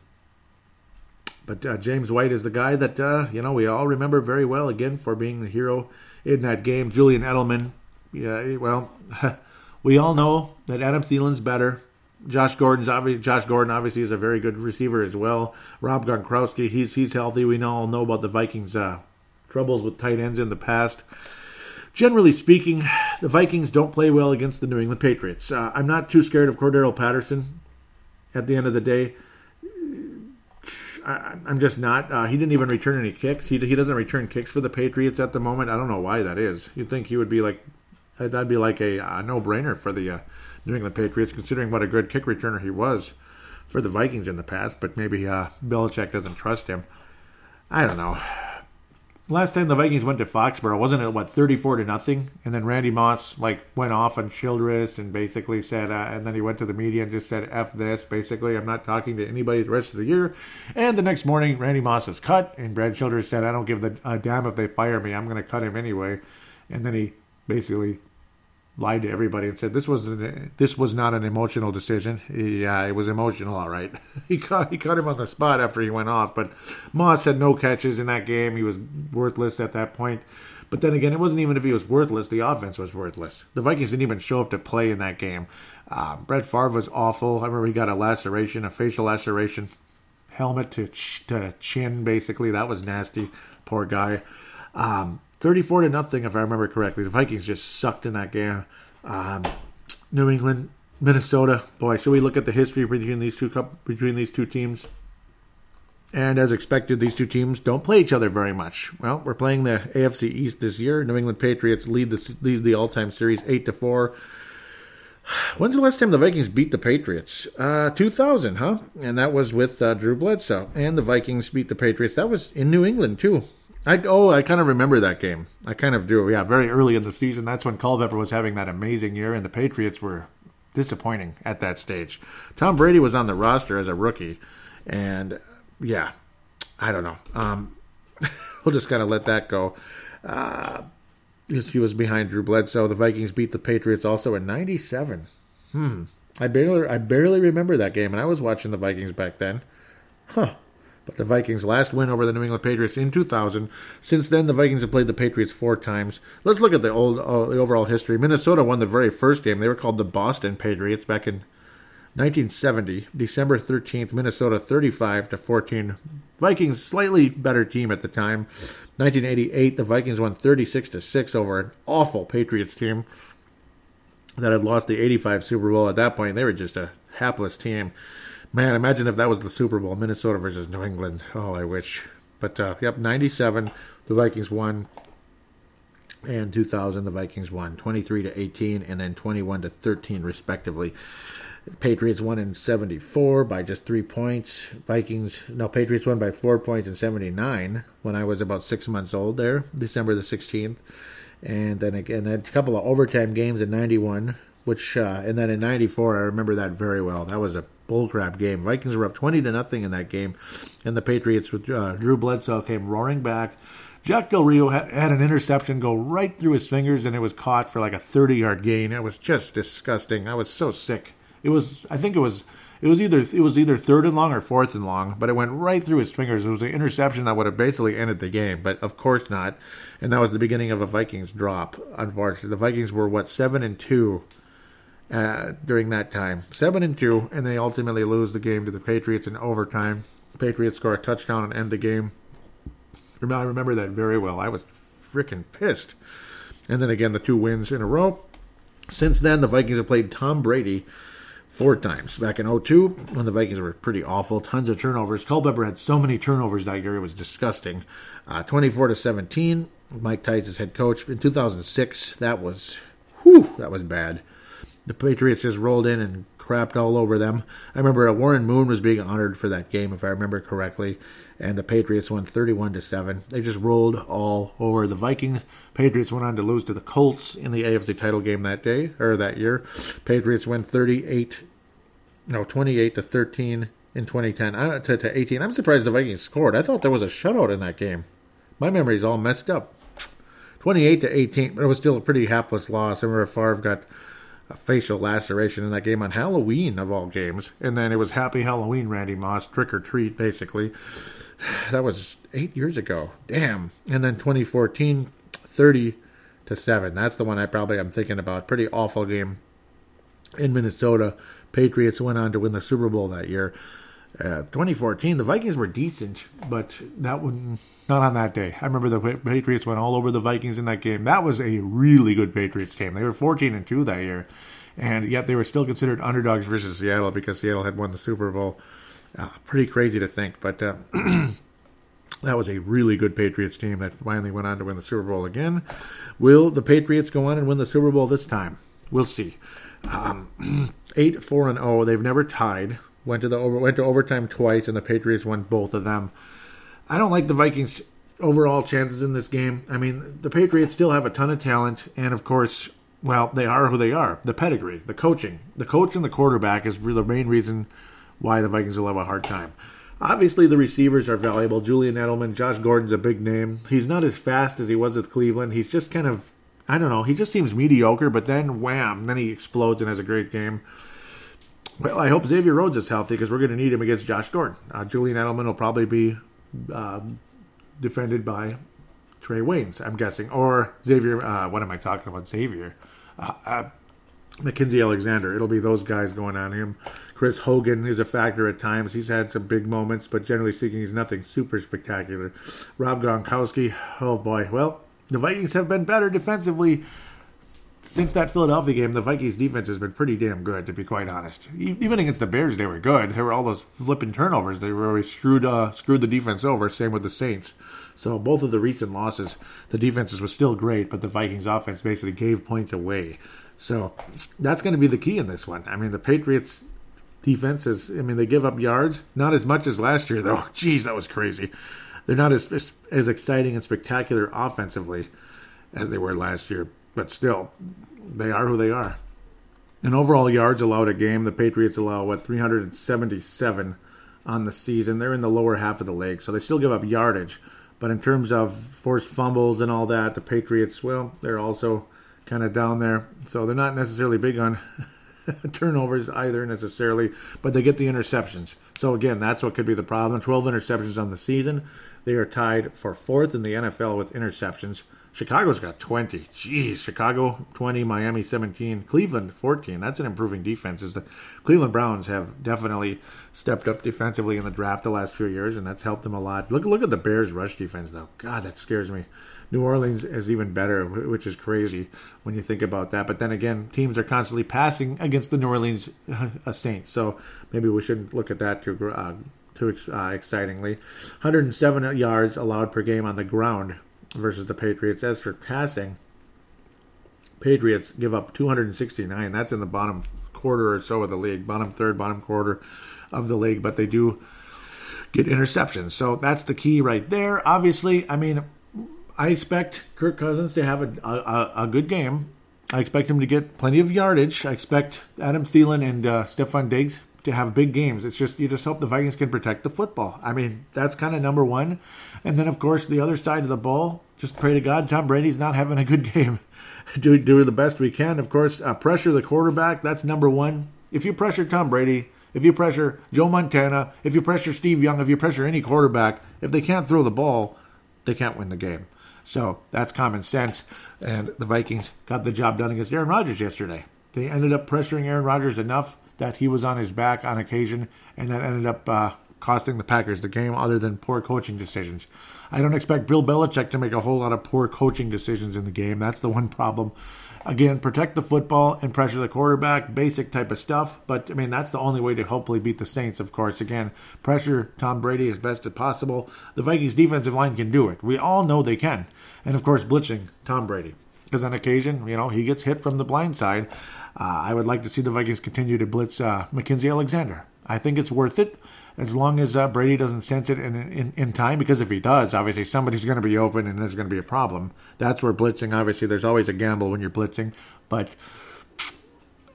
but uh, James White is the guy that uh, you know we all remember very well again for being the hero in that game. Julian Edelman, yeah, well, we all know that Adam Thielen's better. Josh Gordon's obviously Josh Gordon obviously is a very good receiver as well. Rob Gronkowski, he's he's healthy. We all know about the Vikings' uh, troubles with tight ends in the past. Generally speaking, the Vikings don't play well against the New England Patriots. Uh, I'm not too scared of Cordarrelle Patterson. At the end of the day, I, am just not. Uh, he didn't even return any kicks. He, he doesn't return kicks for the Patriots at the moment. I don't know why that is. You'd think he would be like that'd be like a, a no-brainer for the uh, New England Patriots, considering what a good kick returner he was for the Vikings in the past. But maybe uh, Belichick doesn't trust him. I don't know. Last time the Vikings went to Foxborough, wasn't it what thirty-four to nothing? And then Randy Moss like went off on Childress and basically said, uh, and then he went to the media and just said, "F this." Basically, I'm not talking to anybody the rest of the year. And the next morning, Randy Moss is cut, and Brad Childress said, "I don't give a damn if they fire me. I'm going to cut him anyway." And then he basically lied to everybody and said this was this was not an emotional decision. Yeah, it was emotional, all right. he caught he caught him on the spot after he went off, but Moss had no catches in that game. He was worthless at that point. But then again, it wasn't even if he was worthless. The offense was worthless. The Vikings didn't even show up to play in that game. Uh, Brett Favre was awful. I remember he got a laceration, a facial laceration, helmet to ch- to chin. Basically, that was nasty. Poor guy. Um, 34 to nothing, if I remember correctly. The Vikings just sucked in that game. Um, New England, Minnesota. Boy, should we look at the history between these two between these two teams? And as expected, these two teams don't play each other very much. Well, we're playing the AFC East this year. New England Patriots lead the lead the all-time series eight to four. When's the last time the Vikings beat the Patriots? Uh, 2000, huh? And that was with uh, Drew Bledsoe. And the Vikings beat the Patriots. That was in New England, too. I oh I kind of remember that game. I kind of do. Yeah, very early in the season. That's when Culpepper was having that amazing year, and the Patriots were disappointing at that stage. Tom Brady was on the roster as a rookie, and yeah, I don't know. Um, we'll just kind of let that go. Uh, he was behind Drew Bledsoe. The Vikings beat the Patriots also in '97. Hmm. I barely I barely remember that game, and I was watching the Vikings back then. Huh. But the Vikings' last win over the New England Patriots in 2000. Since then, the Vikings have played the Patriots four times. Let's look at the old uh, the overall history. Minnesota won the very first game. They were called the Boston Patriots back in 1970, December 13th. Minnesota 35 to 14. Vikings slightly better team at the time. 1988, the Vikings won 36 to six over an awful Patriots team that had lost the 85 Super Bowl. At that point, they were just a hapless team. Man, imagine if that was the Super Bowl, Minnesota versus New England. Oh, I wish. But uh, yep, 97, the Vikings won. And 2000, the Vikings won 23 to 18 and then 21 to 13, respectively. Patriots won in 74 by just three points. Vikings, no, Patriots won by four points in 79 when I was about six months old there, December the 16th. And then again, a couple of overtime games in 91, which, uh, and then in 94, I remember that very well. That was a bullcrap game. Vikings were up 20 to nothing in that game, and the Patriots with uh, Drew Bledsoe came roaring back. Jack Del Rio had, had, an interception go right through his fingers, and it was caught for like a 30 yard gain. It was just disgusting. I was so sick. It was, I think it was, it was either it was either third and long or fourth and long, but it went right through his fingers. It was an interception that would have basically ended the game, but of course not. And that was the beginning of a Vikings drop. Unfortunately, the Vikings were what seven and two uh, during that time. Seven and two, and they ultimately lose the game to the Patriots in overtime. Patriots score a touchdown and end the game. I remember that very well. I was freaking pissed. And then again, the two wins in a row. Since then, the Vikings have played Tom Brady four times. Back in 02, when the Vikings were pretty awful, tons of turnovers. Culpepper had so many turnovers that year, it was disgusting. Uh, 24 to 17, Mike Tice head coach. In 2006, that was, whew, that was bad the Patriots just rolled in and crapped all over them. I remember Warren Moon was being honored for that game, if I remember correctly, and the Patriots won 31 to seven. They just rolled all over the Vikings. Patriots went on to lose to the Colts in the AFC title game that day or that year. Patriots went 38, no 28 to 13 in 2010 uh, to, to 18. I'm surprised the Vikings scored. I thought there was a shutout in that game. My memory's all messed up. 28 to 18, but it was still a pretty hapless loss. I remember Favre got a facial laceration in that game on Halloween of all games, and then it was Happy Halloween, Randy Moss, trick or treat, basically. That was eight years ago. Damn. And then 2014, 30 to seven. That's the one I probably am thinking about. Pretty awful game in Minnesota. Patriots went on to win the Super Bowl that year. Uh, 2014, the Vikings were decent, but that one not on that day. I remember the Patriots went all over the Vikings in that game. That was a really good Patriots team. They were 14 and two that year, and yet they were still considered underdogs versus Seattle because Seattle had won the Super Bowl. Uh, pretty crazy to think, but uh, that was a really good Patriots team that finally went on to win the Super Bowl again. Will the Patriots go on and win the Super Bowl this time? We'll see. Um, eight four and zero. Oh, they've never tied. Went to the over, went to overtime twice, and the Patriots won both of them. I don't like the Vikings' overall chances in this game. I mean, the Patriots still have a ton of talent, and of course, well, they are who they are. The pedigree, the coaching, the coach and the quarterback is the main reason why the Vikings will have a hard time. Obviously, the receivers are valuable. Julian Edelman, Josh Gordon's a big name. He's not as fast as he was with Cleveland. He's just kind of, I don't know, he just seems mediocre, but then wham, then he explodes and has a great game. Well, I hope Xavier Rhodes is healthy because we're going to need him against Josh Gordon. Uh, Julian Edelman will probably be uh, defended by Trae Waynes, I'm guessing, or Xavier. Uh, what am I talking about? Xavier. Uh, uh, Mackensie Alexander. It'll be those guys going on him. Chris Hogan is a factor at times. He's had some big moments, but generally speaking, he's nothing super spectacular. Rob Gronkowski. Oh boy. Well, the Vikings have been better defensively since that Philadelphia game, the Vikings defense has been pretty damn good, to be quite honest. Even against the Bears, they were good. There were all those flipping turnovers. They really screwed uh, screwed the defense over. Same with the Saints. So both of the recent losses, the defenses was still great, but the Vikings offense basically gave points away. So that's going to be the key in this one. I mean, the Patriots defense is. I mean, they give up yards, not as much as last year though. Jeez, that was crazy. They're not as as exciting and spectacular offensively as they were last year but still, they are who they are. In overall yards allowed a game, the Patriots allow, what, 377 on the season. They're in the lower half of the league, so they still give up yardage. But in terms of forced fumbles and all that, the Patriots, well, they're also kind of down there. So they're not necessarily big on turnovers either, necessarily, but they get the interceptions. So again, that's what could be the problem. 12 interceptions on the season. They are tied for fourth in the NFL with interceptions. Chicago's got 20. Jeez, Chicago 20, Miami 17, Cleveland 14. That's an improving defense. Is the Cleveland Browns have definitely stepped up defensively in the draft the last few years, and that's helped them a lot. Look, look at the Bears' rush defense, though. God, that scares me. New Orleans is even better, which is crazy when you think about that. But then again, teams are constantly passing against the New Orleans uh, Saints, so maybe we shouldn't look at that too uh, too uh, excitingly. 107 yards allowed per game on the ground versus the Patriots. As for passing, Patriots give up 269. That's in the bottom quarter or so of the league, bottom third, bottom quarter of the league, but they do get interceptions. So that's the key right there. Obviously, I mean, I expect Kirk Cousins to have a, a, a good game. I expect him to get plenty of yardage. I expect Adam Thielen and uh, Stefon Diggs to have big games. It's just you just hope the Vikings can protect the football. I mean, that's kind of number one. And then of course the other side of the ball, just pray to God Tom Brady's not having a good game. do do the best we can. Of course, uh, pressure the quarterback. That's number one. If you pressure Tom Brady, if you pressure Joe Montana, if you pressure Steve Young, if you pressure any quarterback, if they can't throw the ball, they can't win the game. So that's common sense. And the Vikings got the job done against Aaron Rodgers yesterday. They ended up pressuring Aaron Rodgers enough that he was on his back on occasion, and that ended up uh, costing the Packers the game, other than poor coaching decisions. I don't expect Bill Belichick to make a whole lot of poor coaching decisions in the game. That's the one problem. Again, protect the football and pressure the quarterback, basic type of stuff. But I mean, that's the only way to hopefully beat the Saints, of course. Again, pressure Tom Brady as best as possible. The Vikings defensive line can do it. We all know they can. And of course, blitzing Tom Brady. Because on occasion, you know, he gets hit from the blind side. Uh, I would like to see the Vikings continue to blitz uh, Alexander. I think it's worth it as long as uh, Brady doesn't sense it in, in, in time. Because if he does, obviously somebody's going to be open and there's going to be a problem. That's where blitzing. Obviously, there's always a gamble when you're blitzing, but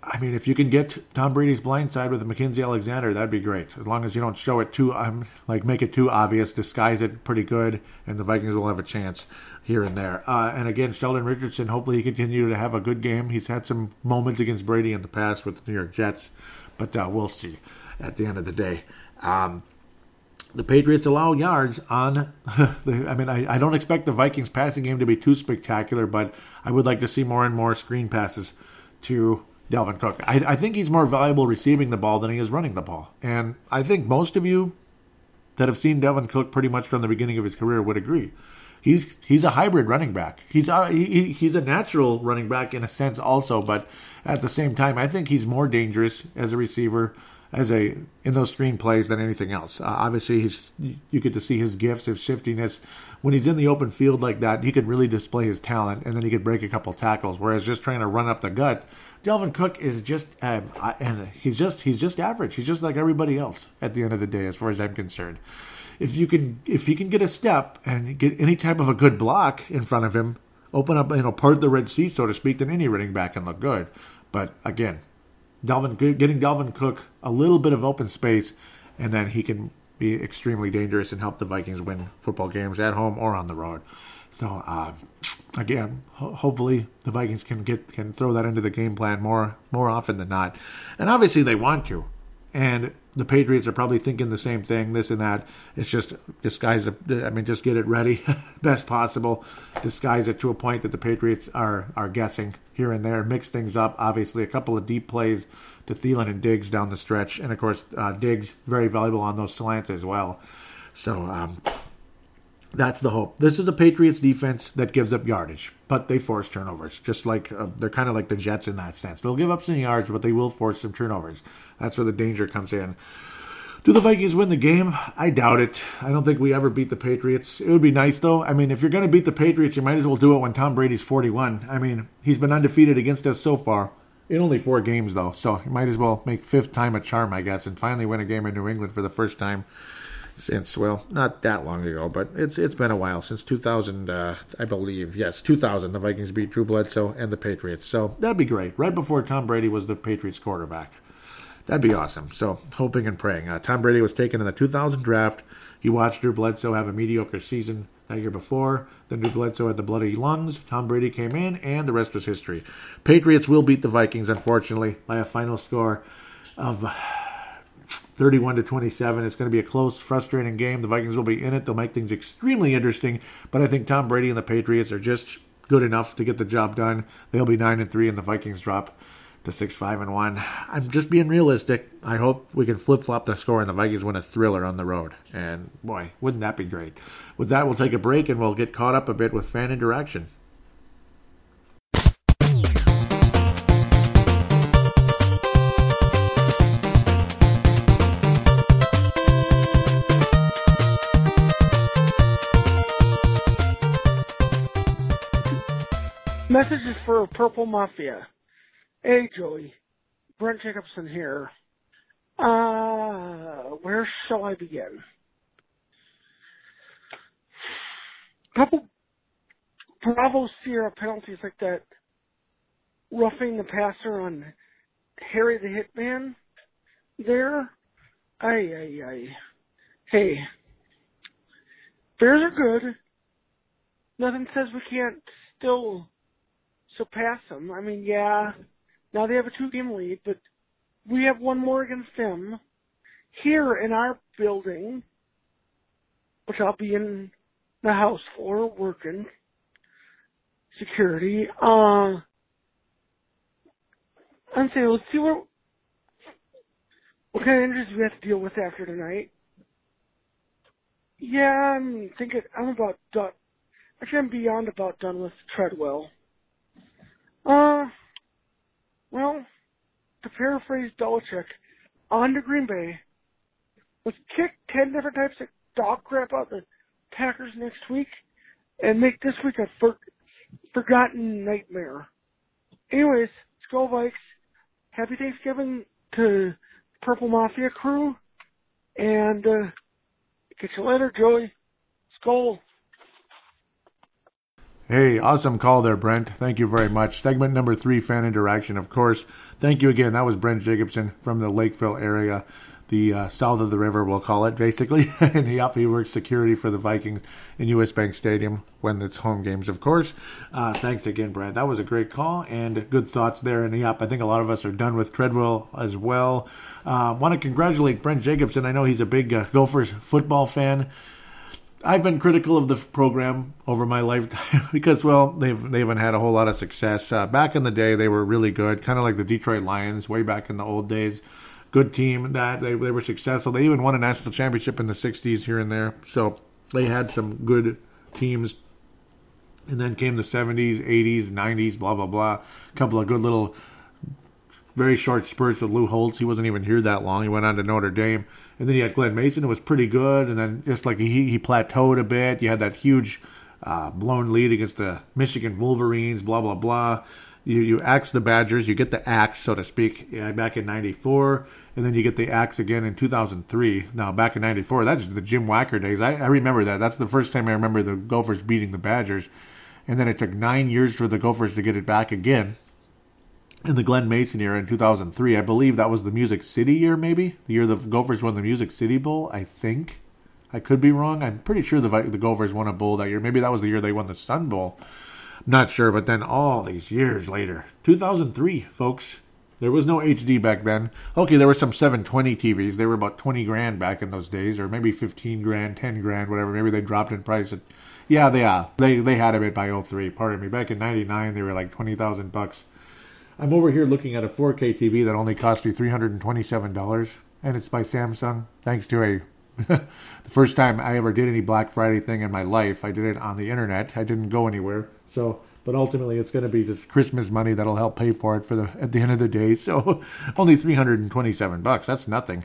I mean, if you can get Tom Brady's blind side with Mackensie Alexander, that'd be great. As long as you don't show it too, um, like make it too obvious, disguise it pretty good, and the Vikings will have a chance here and there. Uh, and again, Sheldon Richardson, hopefully he continue to have a good game. He's had some moments against Brady in the past with the New York Jets, but uh, we'll see at the end of the day. Um, the Patriots allow yards on. The, I mean, I, I don't expect the Vikings passing game to be too spectacular, but I would like to see more and more screen passes to Dalvin Cook. I, I think he's more valuable receiving the ball than he is running the ball. And I think most of you that have seen Dalvin Cook pretty much from the beginning of his career would agree. He's he's a hybrid running back. He's a, he, he's a natural running back in a sense also, but at the same time, I think he's more dangerous as a receiver as a in those screen plays than anything else. Uh, obviously, he's you get to see his gifts, his shiftiness. When he's in the open field like that, he could really display his talent, and then he could break a couple tackles. Whereas just trying to run up the gut, Dalvin Cook is just um, and he's just he's just average. He's just like everybody else at the end of the day, as far as I'm concerned. If you can if he can get a step and get any type of a good block in front of him, open up you know part of the red sea so to speak, then any running back can look good. But again, Dalvin getting Dalvin Cook a little bit of open space, and then he can be extremely dangerous and help the Vikings win football games at home or on the road. So uh, again, ho- hopefully the Vikings can get can throw that into the game plan more more often than not, and obviously they want to. And the Patriots are probably thinking the same thing, this and that. It's just disguise. I mean, just get it ready best possible. Disguise it to a point that the Patriots are are guessing here and there. Mix things up. Obviously, a couple of deep plays to Thielen and Diggs down the stretch, and of course, uh, Diggs very valuable on those slants as well. So um, that's the hope. This is the Patriots defense that gives up yardage, but they force turnovers. Just like uh, they're kind of like the Jets in that sense. They'll give up some yards, but they will force some turnovers. That's where the danger comes in. Do the Vikings win the game? I doubt it. I don't think we ever beat the Patriots. It would be nice though. I mean, if you're going to beat the Patriots, you might as well do it when Tom Brady's 41. I mean, he's been undefeated against us so far. In only four games though, so you might as well make fifth time a charm, I guess, and finally win a game in New England for the first time since well, not that long ago, but it's it's been a while since 2000, uh, I believe. Yes, 2000. The Vikings beat Drew Bledsoe and the Patriots, so that'd be great. Right before Tom Brady was the Patriots quarterback, that'd be awesome. So hoping and praying. Uh, Tom Brady was taken in the 2000 draft. He watched Drew Bledsoe have a mediocre season that year before. Then Drew Bledsoe had the bloody lungs. Tom Brady came in, and the rest was history. Patriots will beat the Vikings, unfortunately, by a final score of 31 to 27. It's going to be a close, frustrating game. The Vikings will be in it. They'll make things extremely interesting. But I think Tom Brady and the Patriots are just good enough to get the job done. They'll be nine and three, and the Vikings drop to six five and one. I'm just being realistic. I hope we can flip flop the score and the Vikings win a thriller on the road. And boy, wouldn't that be great? With that, we'll take a break and we'll get caught up a bit with fan interaction. Message is for Purple Mafia. Hey, Joey. Brent Jacobson here. Uh, where shall I begin? Couple Bravo Sierra penalties like that roughing the passer on Harry the Hitman there. Ay, ay, ay. Hey, Bears are good. Nothing says we can't still surpass them. I mean, yeah, now they have a two game lead, but we have one more against them here in our building, which I'll be in the house for working security. Uh, I'm saying let's see what what kind of injuries we have to deal with after tonight. Yeah, I'm thinking I'm about done. Actually, I'm beyond about done with Treadwell. Uh, well, to paraphrase Belichick, on to Green Bay. Let's kick ten different types of dog crap out the Packers next week, and make this week a for- forgotten nightmare. Anyways, Skull Vikes. Happy Thanksgiving to Purple Mafia crew, and uh, catch you later, Joey. Skull. Hey, awesome call there, Brent. Thank you very much. Segment number three, fan interaction, of course. Thank you again. That was Brent Jacobson from the Lakeville area, the uh, south of the river, we'll call it, basically. and he, he works security for the Vikings in US Bank Stadium when it's home games, of course. Uh, thanks again, Brent. That was a great call and good thoughts there. And yep, I think a lot of us are done with Treadwell as well. Uh, Want to congratulate Brent Jacobson. I know he's a big uh, Gophers football fan. I've been critical of the program over my lifetime because, well, they've they haven't had a whole lot of success. Uh, back in the day, they were really good, kind of like the Detroit Lions way back in the old days. Good team that they they were successful. They even won a national championship in the '60s here and there. So they had some good teams. And then came the '70s, '80s, '90s, blah blah blah. A couple of good little very short spurts with Lou Holtz. He wasn't even here that long. He went on to Notre Dame. And then you had Glen Mason, who was pretty good. And then just like he, he plateaued a bit. You had that huge uh, blown lead against the Michigan Wolverines, blah, blah, blah. You, you axe the Badgers. You get the axe, so to speak, back in 94. And then you get the axe again in 2003. Now, back in 94, that's the Jim Wacker days. I, I remember that. That's the first time I remember the Gophers beating the Badgers. And then it took nine years for the Gophers to get it back again in the Glen Mason era in 2003. I believe that was the Music City year, maybe the year the Gophers won the Music City Bowl. I think I could be wrong. I'm pretty sure the the Gophers won a bowl that year. Maybe that was the year they won the Sun Bowl. I'm not sure, but then all these years later, 2003, folks. There was no HD back then. Okay, there were some 720 TVs. They were about 20 grand back in those days, or maybe 15 grand, 10 grand, whatever. Maybe they dropped in price. Yeah, they are. They they had a bit by 03. Pardon me. Back in '99, they were like 20,000 bucks. I'm over here looking at a 4K TV that only cost me $327, and it's by Samsung. Thanks to a the first time I ever did any Black Friday thing in my life, I did it on the internet. I didn't go anywhere. So, but ultimately, it's going to be just Christmas money that'll help pay for it for the at the end of the day. So, only 327 bucks. That's nothing.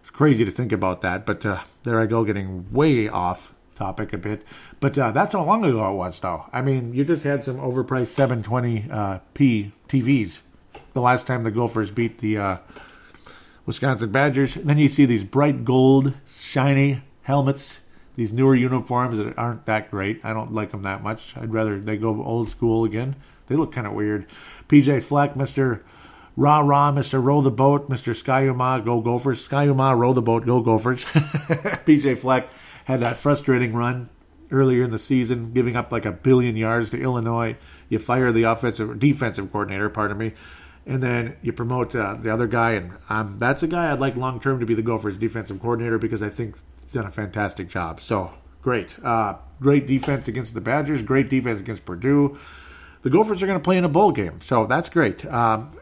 It's crazy to think about that, but uh, there I go, getting way off topic a bit. But uh, that's how long ago it was, though. I mean, you just had some overpriced 720p uh, TVs the last time the Gophers beat the uh, Wisconsin Badgers. And then you see these bright gold, shiny helmets, these newer uniforms that aren't that great. I don't like them that much. I'd rather they go old school again. They look kind of weird. PJ Fleck, Mr. Rah rah, Mr. Row the Boat, Mr. Ski-U-Mah, go Gophers. Ski-U-Mah, row the boat, go Gophers. PJ Fleck had that frustrating run earlier in the season, giving up like a billion yards to Illinois. You fire the offensive defensive coordinator, pardon me, and then you promote uh, the other guy, and um, that's a guy I'd like long term to be the Gophers' defensive coordinator because I think he's done a fantastic job. So great, uh, great defense against the Badgers, great defense against Purdue. The Gophers are going to play in a bowl game, so that's great. Um,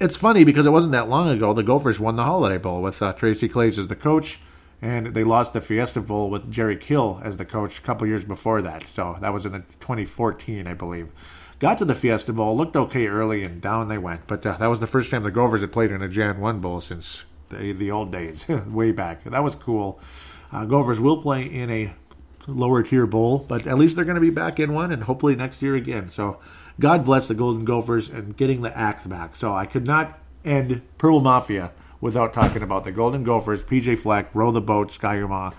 it's funny because it wasn't that long ago the Gophers won the Holiday Bowl with uh, Tracy Claeys as the coach and they lost the Fiesta Bowl with Jerry Kill as the coach a couple years before that. So that was in the 2014, I believe. Got to the Fiesta Bowl, looked okay early, and down they went. But uh, that was the first time the Gophers had played in a Jan 1 Bowl since the, the old days, way back. That was cool. Uh, Gophers will play in a lower tier bowl, but at least they're going to be back in one, and hopefully next year again. So God bless the Golden Gophers and getting the axe back. So I could not end Purple Mafia without talking about the Golden Gophers, PJ Fleck, Row the Boat, Ski-U-Mah.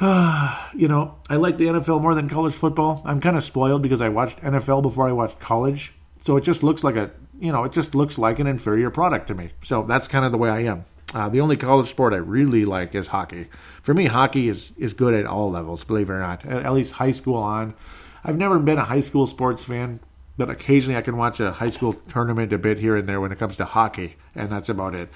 you know, I like the NFL more than college football. I'm kind of spoiled because I watched NFL before I watched college. So it just looks like a, you know, it just looks like an inferior product to me. So that's kind of the way I am. Uh, the only college sport I really like is hockey. For me, hockey is, is good at all levels, believe it or not, at, at least high school on. I've never been a high school sports fan, but occasionally I can watch a high school tournament a bit here and there when it comes to hockey, and that's about it.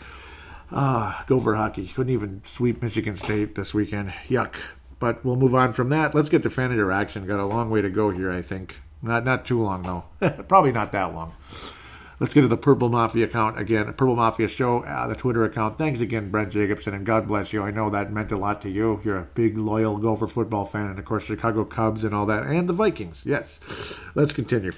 Ah, Gopher hockey. Couldn't even sweep Michigan State this weekend. Yuck. But we'll move on from that. Let's get to fan interaction. Got a long way to go here, I think. Not not too long though. Probably not that long. Let's get to the Purple Mafia account again. Purple Mafia Show, uh, the Twitter account. Thanks again, Brent Jacobson, and God bless you. I know that meant a lot to you. You're a big, loyal Gopher football fan, and of course, Chicago Cubs and all that, and the Vikings. Yes. Let's continue.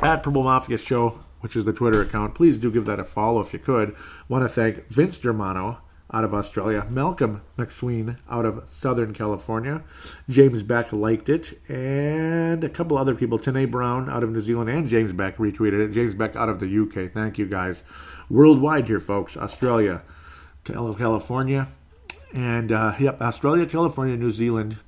At Purple Mafia Show, which is the Twitter account. Please do give that a follow if you could. Want to thank Vince Germano out of Australia, Malcolm McSween out of Southern California, James Beck liked it, and a couple other people, Tanae Brown out of New Zealand, and James Beck retweeted it. James Beck out of the UK. Thank you guys. Worldwide here, folks. Australia, California, and uh, yep, Australia, California, New Zealand,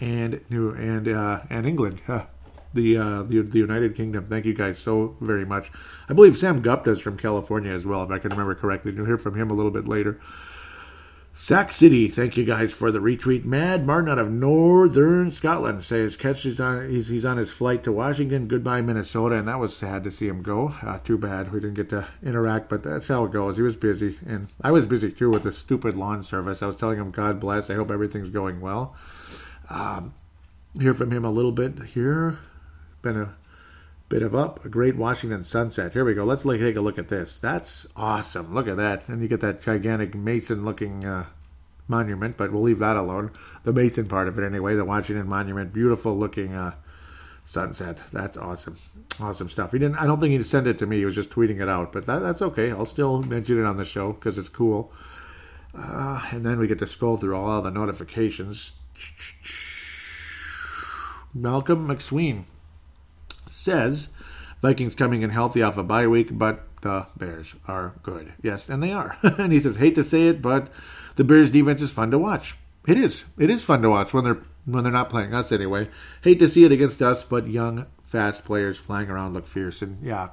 and New and uh, and England. the, uh, the the United Kingdom. Thank you guys so very much. I believe Sam Gupta is from California as well, if I can remember correctly. You'll hear from him a little bit later. Sac City, thank you guys for the retweet. Mad Martin out of Northern Scotland says catch he's on he's, he's on his flight to Washington. Goodbye Minnesota, and that was sad to see him go. Uh, too bad we didn't get to interact, but that's how it goes. He was busy, and I was busy too with the stupid lawn service. I was telling him, God bless. I hope everything's going well. Um, hear from him a little bit here. Been a bit of up. A great Washington sunset. Here we go. Let's take a look at this. That's awesome. Look at that. And you get that gigantic Mason looking uh, monument, but we'll leave that alone. The Mason part of it, anyway. The Washington Monument. Beautiful looking uh, sunset. That's awesome. Awesome stuff. He didn't. I don't think he sent it to me. He was just tweeting it out, but that, that's okay. I'll still mention it on the show because it's cool. Uh, and then we get to scroll through all the notifications. Malcolm McSween says Vikings coming in healthy off a bye week, but the Bears are good. Yes, and they are. and he says, hate to say it, but the Bears defense is fun to watch. It is. It is fun to watch when they're when they're not playing us anyway. Hate to see it against us, but young, fast players flying around look fierce. And yeah,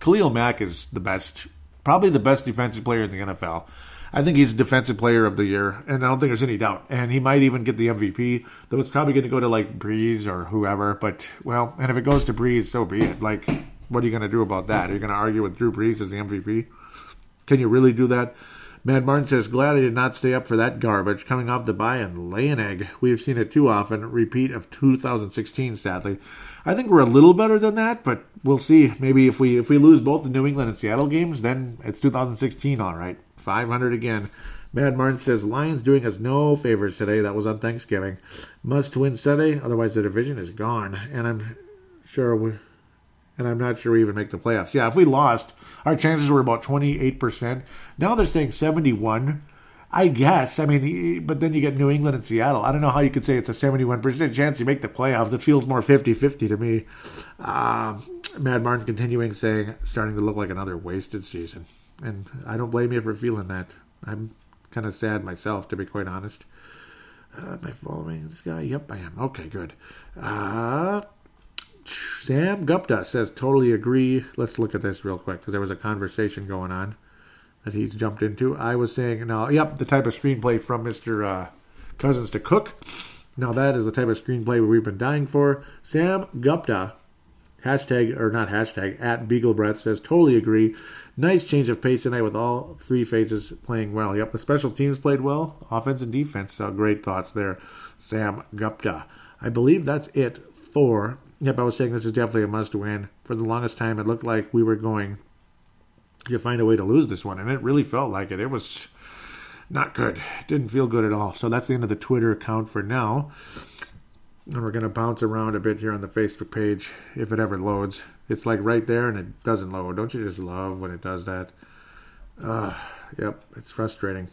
Khalil Mack is the best, probably the best defensive player in the NFL. I think he's defensive player of the year, and I don't think there's any doubt. And he might even get the MVP. Though it's probably going to go to like Brees or whoever. But well, and if it goes to Brees, so be it. Like, what are you going to do about that? Are you going to argue with Drew Brees as the MVP? Can you really do that? Mad Martin says, glad I did not stay up for that garbage. Coming off the buy and lay an egg. We have seen it too often. Repeat of 2016, sadly. I think we're a little better than that, but we'll see. Maybe if we if we lose both the New England and Seattle games, then it's 2016, all right. 500 again. Mad Martin says Lions doing us no favors today. That was on Thanksgiving. Must win Sunday, otherwise the division is gone. And I'm sure we, and I'm not sure we even make the playoffs. Yeah, if we lost, our chances were about 28%. Now they're saying 71. I guess. I mean, but then you get New England and Seattle. I don't know how you could say it's a 71% chance you make the playoffs. It feels more 50 50 to me. Uh, Mad Martin continuing saying, starting to look like another wasted season and I don't blame you for feeling that. I'm kind of sad myself, to be quite honest. Uh, am I following this guy? Yep, I am. Okay, good. Uh, Sam Gupta says, totally agree. Let's look at this real quick because there was a conversation going on that he's jumped into. I was saying, no, yep, the type of screenplay from Mr. Uh, Cousins to Cook. Now, that is the type of screenplay we've been dying for. Sam Gupta, hashtag, or not hashtag, at Beagle Breath says, totally agree. Nice change of pace tonight with all three phases playing well. Yep, the special teams played well, offense and defense. So great thoughts there, Sam Gupta. I believe that's it for. Yep, I was saying this is definitely a must win. For the longest time, it looked like we were going to find a way to lose this one, and it really felt like it. It was not good. It didn't feel good at all. So that's the end of the Twitter account for now. And we're going to bounce around a bit here on the Facebook page if it ever loads. It's like right there and it doesn't load. Don't you just love when it does that? Uh, yep, it's frustrating.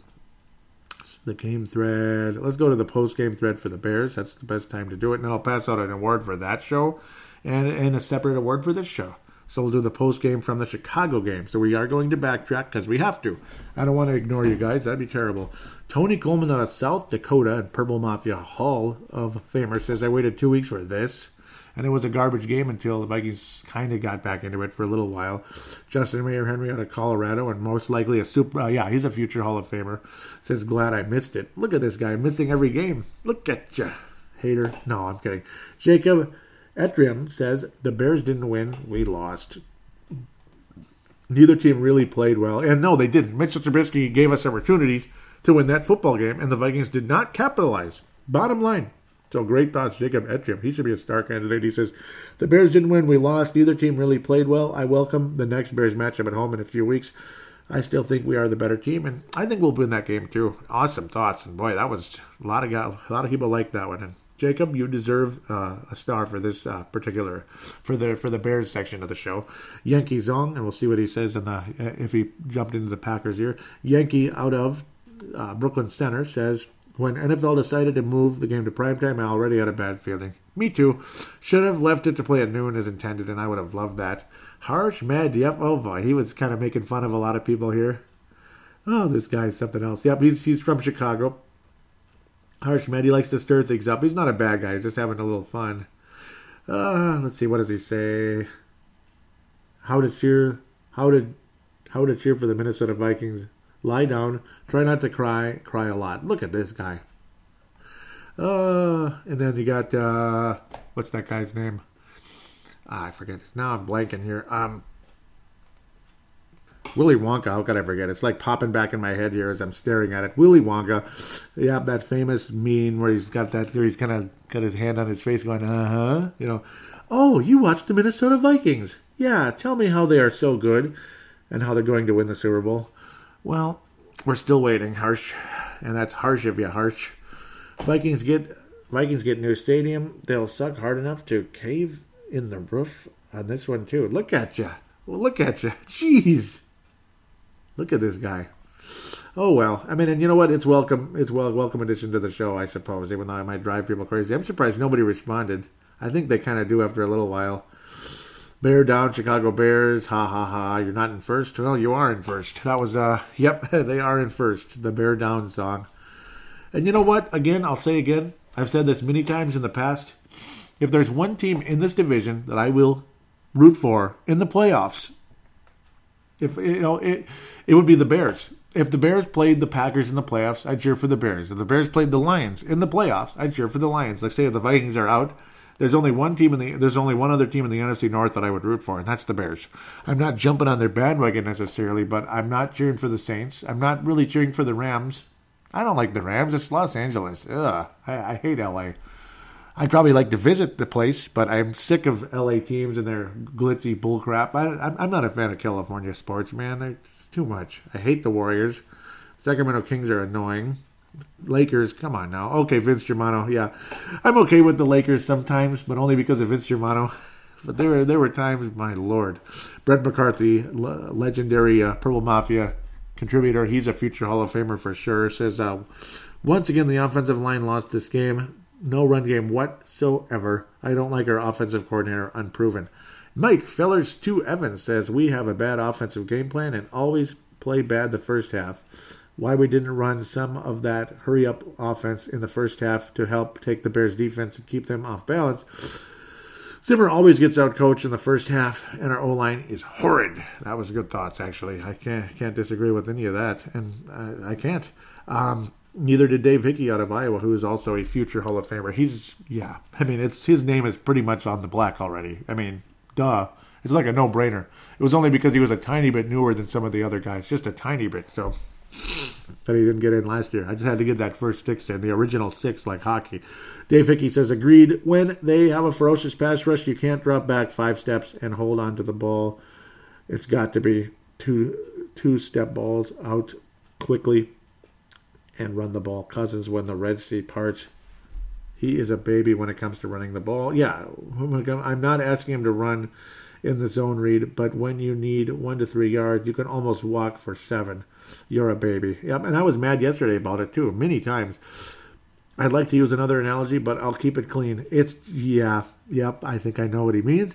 The game thread. Let's go to the post game thread for the Bears. That's the best time to do it. And then I'll pass out an award for that show and, and a separate award for this show. So we'll do the post game from the Chicago game. So we are going to backtrack because we have to. I don't want to ignore you guys. That'd be terrible. Tony Coleman out of South Dakota and Purple Mafia Hall of Famer says, I waited two weeks for this and it was a garbage game until the Vikings kind of got back into it for a little while. Justin Mayer Henry out of Colorado, and most likely a super, uh, yeah, he's a future Hall of Famer. Says, glad I missed it. Look at this guy missing every game. Look at you, hater. No, I'm kidding. Jacob Etrium says, the Bears didn't win, we lost. Neither team really played well, and no, they didn't. Mitchell Trubisky gave us opportunities to win that football game, and the Vikings did not capitalize. Bottom line. So great thoughts, Jacob Etrium. He should be a star candidate. He says, The Bears didn't win. We lost. Neither team really played well. I welcome the next Bears matchup at home in a few weeks. I still think we are the better team, and I think we'll win that game too. Awesome thoughts, and boy, that was a lot of guys, a lot of people like that one. And Jacob, you deserve uh, a star for this uh, particular for the for the Bears section of the show. Yankee Zong, and we'll see what he says in the if he jumped into the Packers here. Yankee out of uh, Brooklyn Center says when NFL decided to move the game to primetime, I already had a bad feeling. Me too. Should have left it to play at noon as intended, and I would have loved that. Harsh Mad, yep, oh boy, he was kind of making fun of a lot of people here. Oh, this guy's something else. Yep, he's, he's from Chicago. Harsh Med, he likes to stir things up. He's not a bad guy. He's just having a little fun. Uh, let's see. What does he say? How to cheer? How to how to cheer for the Minnesota Vikings? Lie down. Try not to cry. Cry a lot. Look at this guy. Uh, and then you got uh, what's that guy's name? Ah, I forget. Now I'm blanking here. Um, Willy Wonka. How could I forget? It's like popping back in my head here as I'm staring at it. Willy Wonka. Yeah, that famous meme where he's got that. Where he's kind of got his hand on his face, going, "Uh huh." You know. Oh, you watched the Minnesota Vikings? Yeah. Tell me how they are so good, and how they're going to win the Super Bowl. Well, we're still waiting, Harsh, and that's harsh of you, Harsh. Vikings get Vikings get new stadium. They'll suck hard enough to cave in the roof on this one too. Look at you. Well, look at you. Jeez. Look at this guy. Oh well, I mean, and you know what? It's welcome. It's well welcome addition to the show, I suppose. Even though I might drive people crazy, I'm surprised nobody responded. I think they kind of do after a little while. Bear down, Chicago Bears. Ha ha ha! You're not in first. Well, you are in first. That was uh, yep, they are in first. The Bear Down song. And you know what? Again, I'll say again. I've said this many times in the past. If there's one team in this division that I will root for in the playoffs, if you know it, it would be the Bears. If the Bears played the Packers in the playoffs, I'd cheer for the Bears. If the Bears played the Lions in the playoffs, I'd cheer for the Lions. Like say if the Vikings are out, there's only one team in the there's only one other team in the NFC North that I would root for, and that's the Bears. I'm not jumping on their bandwagon necessarily, but I'm not cheering for the Saints. I'm not really cheering for the Rams. I don't like the Rams. It's Los Angeles. Ugh, I, I hate LA. I'd probably like to visit the place, but I'm sick of LA teams and their glitzy bullcrap. I, I'm not a fan of California sports, man. It's too much. I hate the Warriors. Sacramento Kings are annoying. Lakers, come on now. Okay, Vince Germano, yeah. I'm okay with the Lakers sometimes, but only because of Vince Germano. But there were there were times, my lord, Brett McCarthy, legendary uh, Purple Mafia contributor. He's a future Hall of Famer for sure. Says uh, once again the offensive line lost this game no run game whatsoever. I don't like our offensive coordinator, unproven. Mike Fellers 2 Evans says we have a bad offensive game plan and always play bad the first half. Why we didn't run some of that hurry up offense in the first half to help take the Bears defense and keep them off balance. Zimmer always gets out coached in the first half, and our O line is horrid. That was good thoughts, actually. I can't can't disagree with any of that, and I, I can't. Um, Neither did Dave Hickey out of Iowa, who is also a future Hall of Famer. He's yeah, I mean, it's his name is pretty much on the black already. I mean, duh, it's like a no-brainer. It was only because he was a tiny bit newer than some of the other guys, just a tiny bit. So that he didn't get in last year. I just had to get that first six in, the original six, like hockey. Dave Hickey says, agreed. When they have a ferocious pass rush, you can't drop back five steps and hold on to the ball. It's got to be two two step balls out quickly and run the ball. Cousins, when the Red Sea parts, he is a baby when it comes to running the ball. Yeah, I'm not asking him to run in the zone read, but when you need one to three yards, you can almost walk for seven. You're a baby. Yep, and I was mad yesterday about it too, many times. I'd like to use another analogy, but I'll keep it clean. It's, yeah, yep, I think I know what he means.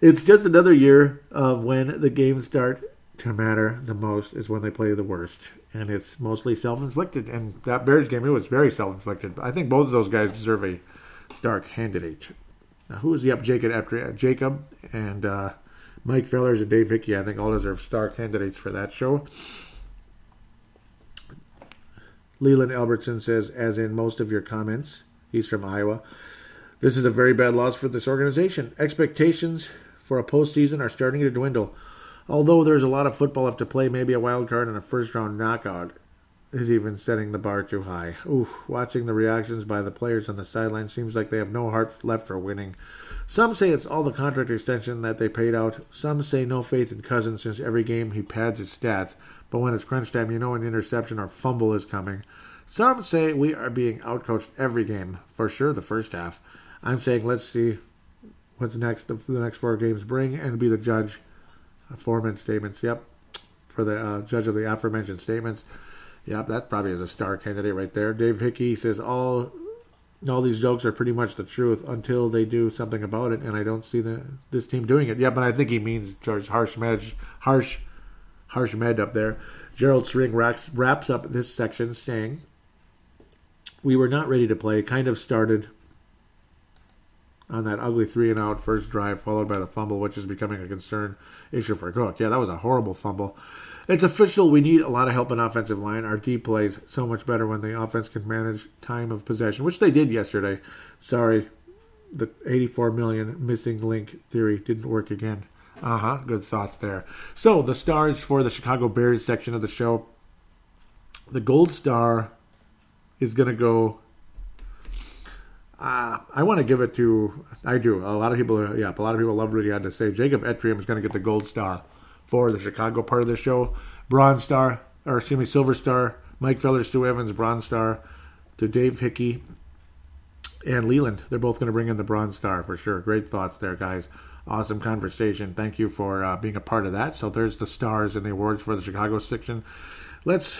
It's just another year of when the games start to matter the most is when they play the worst and it's mostly self-inflicted. And that Bears game, it was very self-inflicted. I think both of those guys deserve a star candidate. Now, the up Jacob after Jacob and uh, Mike Fellers and Dave Hickey? I think all deserve star candidates for that show. Leland Albertson says, as in most of your comments, he's from Iowa. This is a very bad loss for this organization. Expectations for a postseason are starting to dwindle. Although there's a lot of football left to play, maybe a wild card and a first round knockout is even setting the bar too high. Oof, watching the reactions by the players on the sideline seems like they have no heart left for winning. Some say it's all the contract extension that they paid out. Some say no faith in Cousins since every game he pads his stats. But when it's crunch time, you know an interception or fumble is coming. Some say we are being outcoached every game, for sure the first half. I'm saying let's see what's next the, the next four games bring and be the judge Foreman statements. Yep, for the uh, judge of the aforementioned statements. Yep, that probably is a star candidate right there. Dave Hickey says all all these jokes are pretty much the truth until they do something about it, and I don't see the this team doing it. Yeah, but I think he means George Harsh Med, Harsh Harsh Med up there. Gerald String wraps, wraps up this section saying, we were not ready to play. Kind of started on that ugly three and out first drive, followed by the fumble, which is becoming a concern issue for Cook. Yeah, that was a horrible fumble. It's official. We need a lot of help in offensive line. Our D plays so much better when the offense can manage time of possession, which they did yesterday. Sorry, the 84 million missing link theory didn't work again. Uh huh. Good thoughts there. So the stars for the Chicago Bears section of the show. The gold star is going to go uh, I want to give it to. I do. A lot of people. Yeah, a lot of people love what he had to say. Jacob Etrium is going to get the gold star for the Chicago part of the show. Bronze star, or excuse me, silver star. Mike Feller, Stu Evans, bronze star. To Dave Hickey and Leland. They're both going to bring in the bronze star for sure. Great thoughts there, guys. Awesome conversation. Thank you for uh, being a part of that. So there's the stars and the awards for the Chicago section. Let's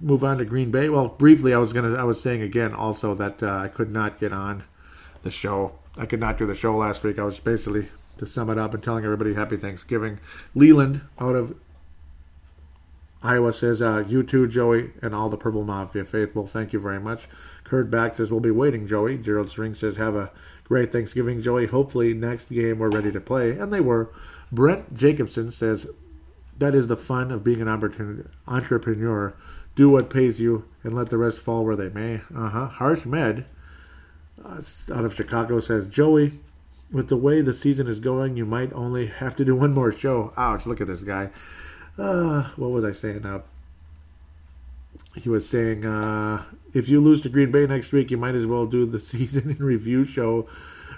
move on to Green Bay. Well, briefly, I was gonna, I was saying again also that uh, I could not get on the show. I could not do the show last week. I was basically to sum it up and telling everybody Happy Thanksgiving. Leland out of Iowa says, uh, you too, Joey, and all the Purple Mafia faithful. Thank you very much. Kurt Back says, we'll be waiting, Joey. Gerald String says, have a great Thanksgiving, Joey. Hopefully, next game we're ready to play. And they were. Brent Jacobson says, that is the fun of being an opportunity entrepreneur. Do what pays you and let the rest fall where they may. Uh huh. Harsh Med uh, out of Chicago says, Joey, with the way the season is going, you might only have to do one more show. Ouch, look at this guy. Uh, what was I saying now? He was saying, uh, if you lose to Green Bay next week, you might as well do the season in review show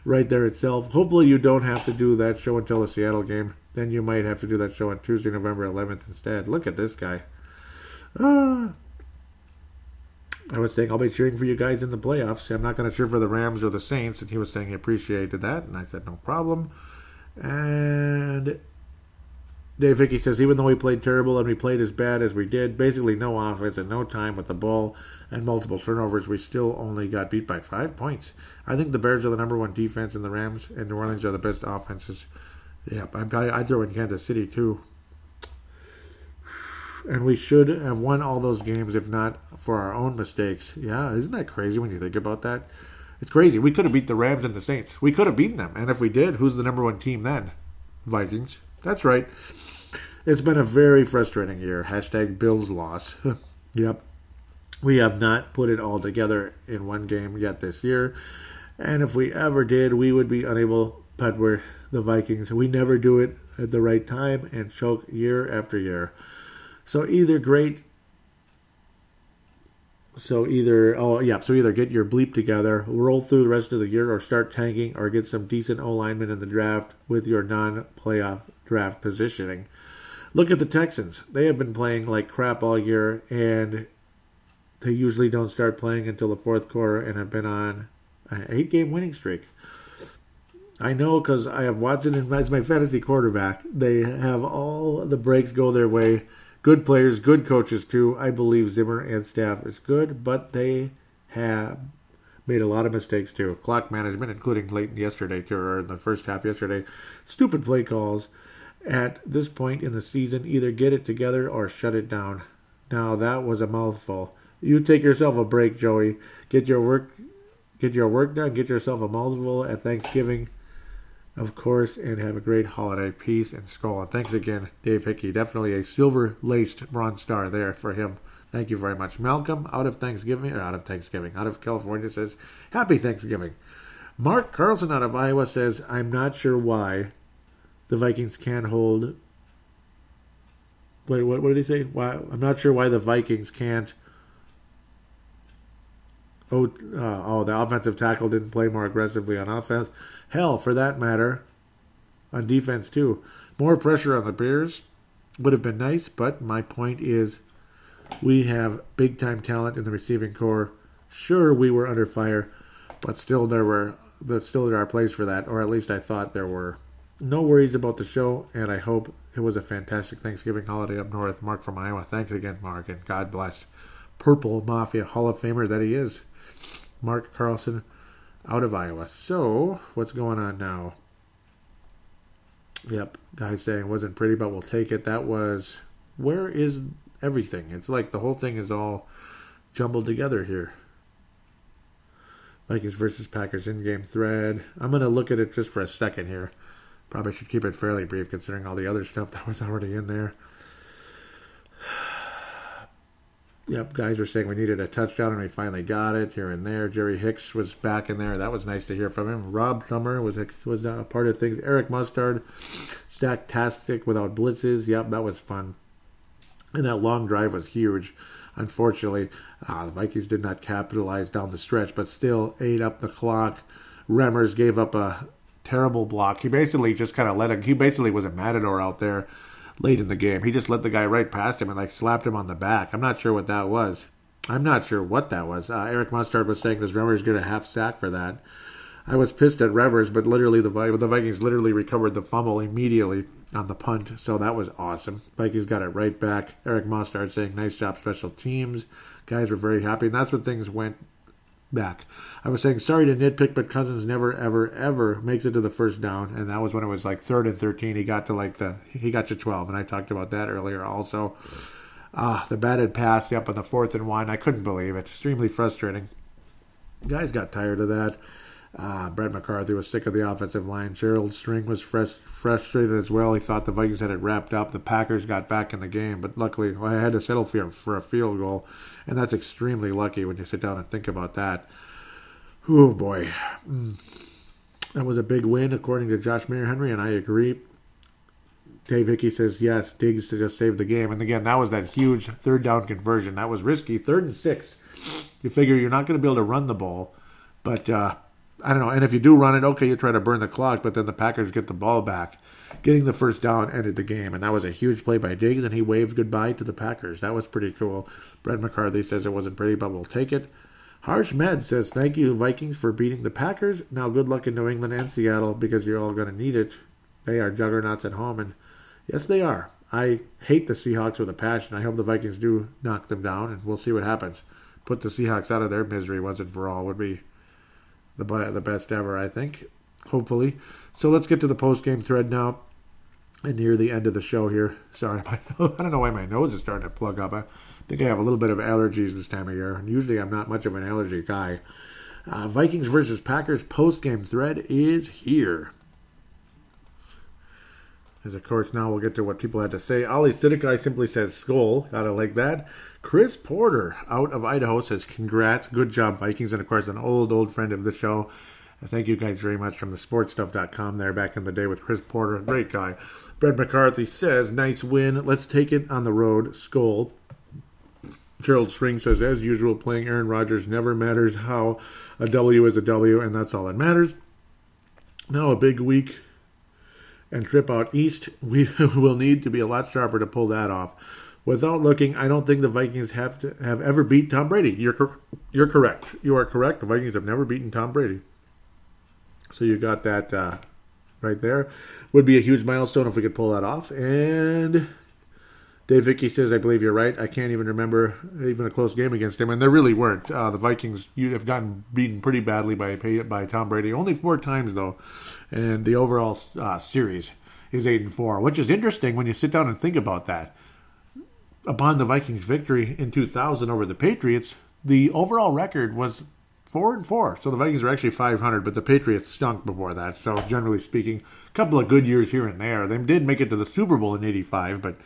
right there itself. Hopefully, you don't have to do that show until the Seattle game. Then you might have to do that show on Tuesday, November 11th instead. Look at this guy. Uh, I was saying I'll be cheering for you guys in the playoffs. I'm not going to cheer for the Rams or the Saints, and he was saying he appreciated that, and I said no problem. And Dave Vicky says even though we played terrible and we played as bad as we did, basically no offense and no time with the ball and multiple turnovers, we still only got beat by five points. I think the Bears are the number one defense, and the Rams and New Orleans are the best offenses yeah, I, I throw in Kansas City too. And we should have won all those games if not for our own mistakes. Yeah, isn't that crazy when you think about that? It's crazy. We could have beat the Rams and the Saints. We could have beaten them. And if we did, who's the number one team then? Vikings. That's right. It's been a very frustrating year. Hashtag Bills loss. yep. We have not put it all together in one game yet this year. And if we ever did, we would be unable, but we're the Vikings. We never do it at the right time and choke year after year. So either great. So either oh yeah, so either get your bleep together, roll through the rest of the year, or start tanking, or get some decent O linemen in the draft with your non-playoff draft positioning. Look at the Texans; they have been playing like crap all year, and they usually don't start playing until the fourth quarter, and have been on an eight-game winning streak. I know because I have Watson as my fantasy quarterback. They have all the breaks go their way. Good players, good coaches too. I believe Zimmer and staff is good, but they have made a lot of mistakes too. Clock management, including late yesterday too, or in the first half yesterday. Stupid play calls. At this point in the season, either get it together or shut it down. Now that was a mouthful. You take yourself a break, Joey. Get your work, get your work done. Get yourself a mouthful at Thanksgiving of course, and have a great holiday. Peace and Skol. And thanks again, Dave Hickey. Definitely a silver laced bronze star there for him. Thank you very much. Malcolm, out of Thanksgiving, or out of Thanksgiving, out of California says, Happy Thanksgiving. Mark Carlson out of Iowa says, I'm not sure why the Vikings can't hold. Wait, what, what did he say? Why I'm not sure why the Vikings can't. Oh, uh, oh, the offensive tackle didn't play more aggressively on offense. Hell, for that matter, on defense too. More pressure on the Bears would have been nice, but my point is we have big time talent in the receiving corps. Sure, we were under fire, but still there were still there are plays for that, or at least I thought there were. No worries about the show, and I hope it was a fantastic Thanksgiving holiday up north. Mark from Iowa. Thanks again, Mark, and God bless. Purple Mafia Hall of Famer that he is. Mark Carlson out of Iowa. So, what's going on now? Yep, guy's saying wasn't pretty, but we'll take it. That was where is everything? It's like the whole thing is all jumbled together here. Vikings versus Packers in game thread. I'm going to look at it just for a second here. Probably should keep it fairly brief considering all the other stuff that was already in there. Yep, guys were saying we needed a touchdown and we finally got it here and there. Jerry Hicks was back in there. That was nice to hear from him. Rob Summer was was a part of things. Eric Mustard, stacktastic without blitzes. Yep, that was fun. And that long drive was huge. Unfortunately, uh, the Vikings did not capitalize down the stretch, but still ate up the clock. Remmers gave up a terrible block. He basically just kind of let it. He basically was a matador out there late in the game. He just let the guy right past him and like slapped him on the back. I'm not sure what that was. I'm not sure what that was. Uh, Eric Mustard was saying, "Does Remmers get a half sack for that?" I was pissed at Remmers, but literally the the Vikings literally recovered the fumble immediately on the punt, so that was awesome. Vikings got it right back. Eric Mustard saying, "Nice job, special teams." Guys were very happy, and that's when things went back. I was saying sorry to nitpick, but Cousins never, ever, ever makes it to the first down, and that was when it was like third and thirteen. He got to like the he got to twelve, and I talked about that earlier also. Ah, the batted pass up on the fourth and one. I couldn't believe it. Extremely frustrating. Guys got tired of that. Uh, Brett McCarthy was sick of the offensive line. Gerald String was frustrated as well. He thought the Vikings had it wrapped up. The Packers got back in the game, but luckily well, I had to settle for, for a field goal, and that's extremely lucky when you sit down and think about that. Oh boy, mm. that was a big win according to Josh Mayer Henry, and I agree. Dave Hickey says yes, Diggs to just save the game, and again that was that huge third down conversion. That was risky, third and six. You figure you're not going to be able to run the ball, but. Uh, I don't know. And if you do run it, okay, you try to burn the clock, but then the Packers get the ball back. Getting the first down ended the game, and that was a huge play by Diggs, and he waved goodbye to the Packers. That was pretty cool. Brett McCarthy says it wasn't pretty, but we'll take it. Harsh Med says, Thank you, Vikings, for beating the Packers. Now, good luck in New England and Seattle because you're all going to need it. They are juggernauts at home, and yes, they are. I hate the Seahawks with a passion. I hope the Vikings do knock them down, and we'll see what happens. Put the Seahawks out of their misery once and for all would be the the best ever, I think. Hopefully. So let's get to the post game thread now. And near the end of the show here. Sorry, my, I don't know why my nose is starting to plug up. I think I have a little bit of allergies this time of year. And usually I'm not much of an allergy guy. Uh, Vikings versus Packers post game thread is here. As of course, now we'll get to what people had to say. Ali Sidikai simply says Skol. Gotta like that. Chris Porter out of Idaho says congrats, good job Vikings, and of course an old old friend of the show. Thank you guys very much from the sportstuff.com there back in the day with Chris Porter, great guy. Brett McCarthy says nice win. Let's take it on the road. Skol. Gerald String says, as usual, playing Aaron Rodgers never matters how. A W is a W, and that's all that matters. Now a big week and trip out east. We will need to be a lot sharper to pull that off without looking, I don't think the Vikings have to have ever beat Tom Brady. You're you're correct. You are correct. The Vikings have never beaten Tom Brady. So you got that uh, right there. Would be a huge milestone if we could pull that off. And Dave Vicky says, I believe you're right. I can't even remember even a close game against him, and there really weren't. Uh, the Vikings you have gotten beaten pretty badly by by Tom Brady, only four times though, and the overall uh, series is eight and four, which is interesting when you sit down and think about that upon the Vikings' victory in 2000 over the Patriots, the overall record was four and four. So the Vikings are actually 500, but the Patriots stunk before that. So generally speaking, a couple of good years here and there. They did make it to the Super Bowl in '85, but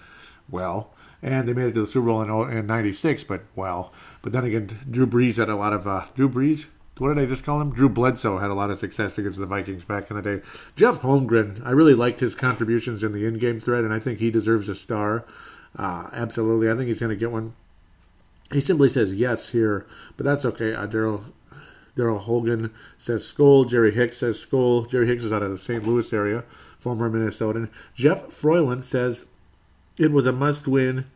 well, and they made it to the Super Bowl in, in '96, but well. But then again, Drew Brees had a lot of uh, Drew Brees. What did I just call him? Drew Bledsoe had a lot of success against the Vikings back in the day. Jeff Holmgren, I really liked his contributions in the in-game thread, and I think he deserves a star. Uh, absolutely. I think he's going to get one. He simply says yes here, but that's okay. Uh, Daryl Daryl Hogan says Skol. Jerry Hicks says Skol. Jerry Hicks is out of the St. Louis area, former Minnesotan. Jeff Froyland says it was a must win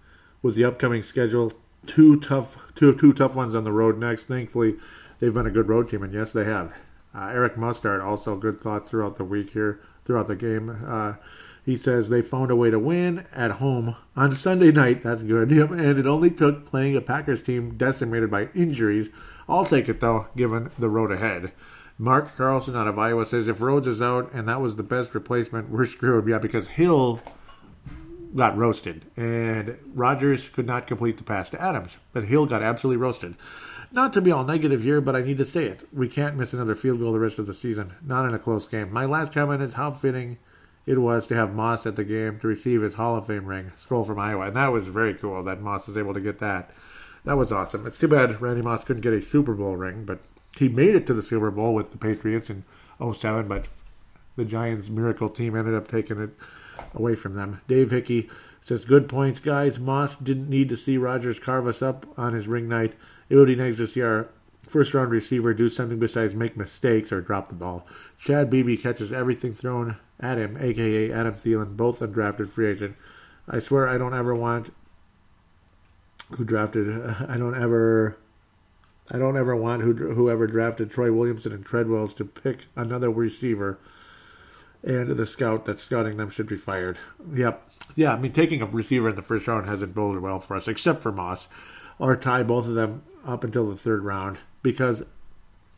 with the upcoming schedule. Two tough, two two tough ones on the road next. Thankfully, they've been a good road team, and yes, they have. Uh, Eric Mustard also good thoughts throughout the week here, throughout the game. Uh, he says they found a way to win at home on Sunday night. That's good. Yep, and it only took playing a Packers team decimated by injuries. I'll take it though, given the road ahead. Mark Carlson out of Iowa says if Rhodes is out and that was the best replacement, we're screwed. Yeah, because Hill got roasted, and Rodgers could not complete the pass to Adams, but Hill got absolutely roasted. Not to be all negative here, but I need to say it. We can't miss another field goal the rest of the season, not in a close game. My last comment is how fitting it was to have Moss at the game to receive his Hall of Fame ring, Skol from Iowa, and that was very cool that Moss was able to get that. That was awesome. It's too bad Randy Moss couldn't get a Super Bowl ring, but he made it to the Super Bowl with the Patriots in 07, but the Giants' miracle team ended up taking it away from them. Dave Hickey says, Good points, guys. Moss didn't need to see Rodgers carve us up on his ring night. It would be nice to see our first round receiver do something besides make mistakes or drop the ball. Chad Beebe catches everything thrown him, aka Adam Thielen, both undrafted free agent. I swear I don't ever want who drafted I don't ever I don't ever want who, whoever drafted Troy Williamson and Treadwells to pick another receiver and the scout that's scouting them should be fired. Yep. Yeah, I mean, taking a receiver in the first round hasn't boded well for us, except for Moss, or tie both of them up until the third round, because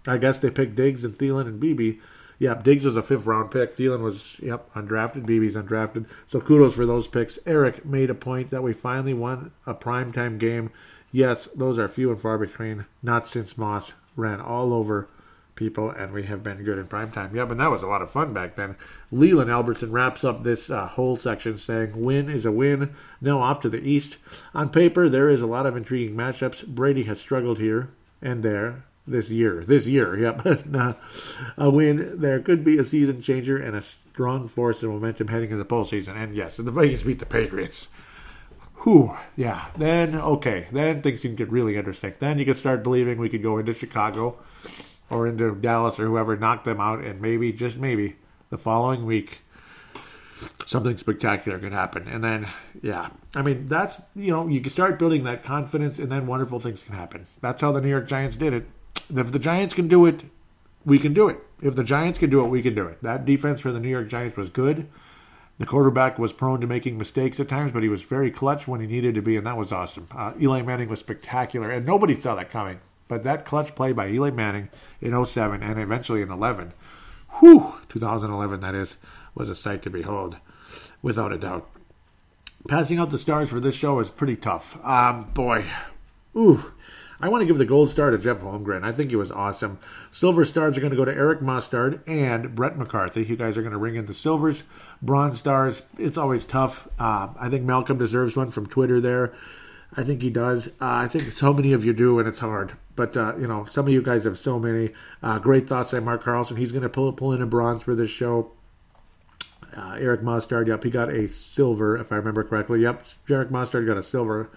I guess they picked Diggs and Thielen and Beebe. Yep, Diggs was a fifth round pick. Thielen was, yep, undrafted. Beebe's undrafted. So kudos for those picks. Eric made a point that we finally won a primetime game. Yes, those are few and far between, not since Moss ran all over people, and we have been good in prime time. Yep, and that was a lot of fun back then. Leland Albertson wraps up this uh, whole section saying, "Win is a win." Now off to the east. On paper, there is a lot of intriguing matchups. Brady has struggled here and there this year. This year, yep. a win there could be a season changer and a strong force and momentum heading into the postseason. And yes, if the Vikings beat the Patriots. Whew, yeah. Then okay, then things can get really interesting. Then you can start believing we could go into Chicago or into Dallas or whoever, knock them out, and maybe, just maybe, the following week, something spectacular could happen. And then, yeah, I mean, that's, you know, you can start building that confidence, and then wonderful things can happen. That's how the New York Giants did it. If the Giants can do it, we can do it. If the Giants can do it, we can do it. That defense for the New York Giants was good. The quarterback was prone to making mistakes at times, but he was very clutch when he needed to be, and that was awesome. Uh, Eli Manning was spectacular, and nobody saw that coming. But that clutch play by Eli Manning in 07 and eventually in 11, whew, 2011 that is, was a sight to behold, without a doubt. Passing out the stars for this show is pretty tough. Um, boy, ooh. I want to give the gold star to Jeff Holmgren. I think he was awesome. Silver stars are going to go to Eric Mustard and Brett McCarthy. You guys are going to ring in the silvers. Bronze stars, it's always tough. Uh, I think Malcolm deserves one from Twitter there. I think he does. Uh, I think so many of you do, and it's hard. But uh, you know, some of you guys have so many uh, great thoughts on Mark Carlson. He's going to pull pull in a bronze for this show. Uh, Eric Mustard, yep, he got a silver if I remember correctly. Yep, Eric Mustard got a silver.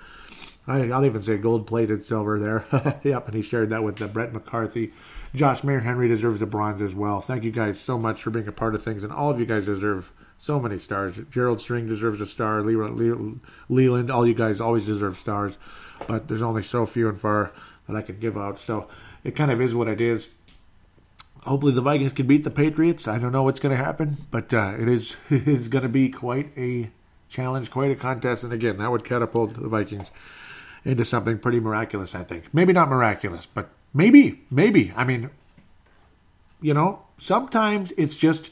I, will even say gold plated silver there. yep, and he shared that with uh, Brett McCarthy. Josh Mayer Henry deserves a bronze as well. Thank you guys so much for being a part of things, and all of you guys deserve so many stars. Gerald String deserves a star. Leland, all you guys always deserve stars, but there's only so few and far that I can give out. So it kind of is what it is. Hopefully the Vikings can beat the Patriots. I don't know what's going to happen, but uh, it is it is going to be quite a challenge, quite a contest, and again, that would catapult the Vikings into something pretty miraculous. I think maybe not miraculous, but maybe, maybe. I mean, you know, sometimes it's just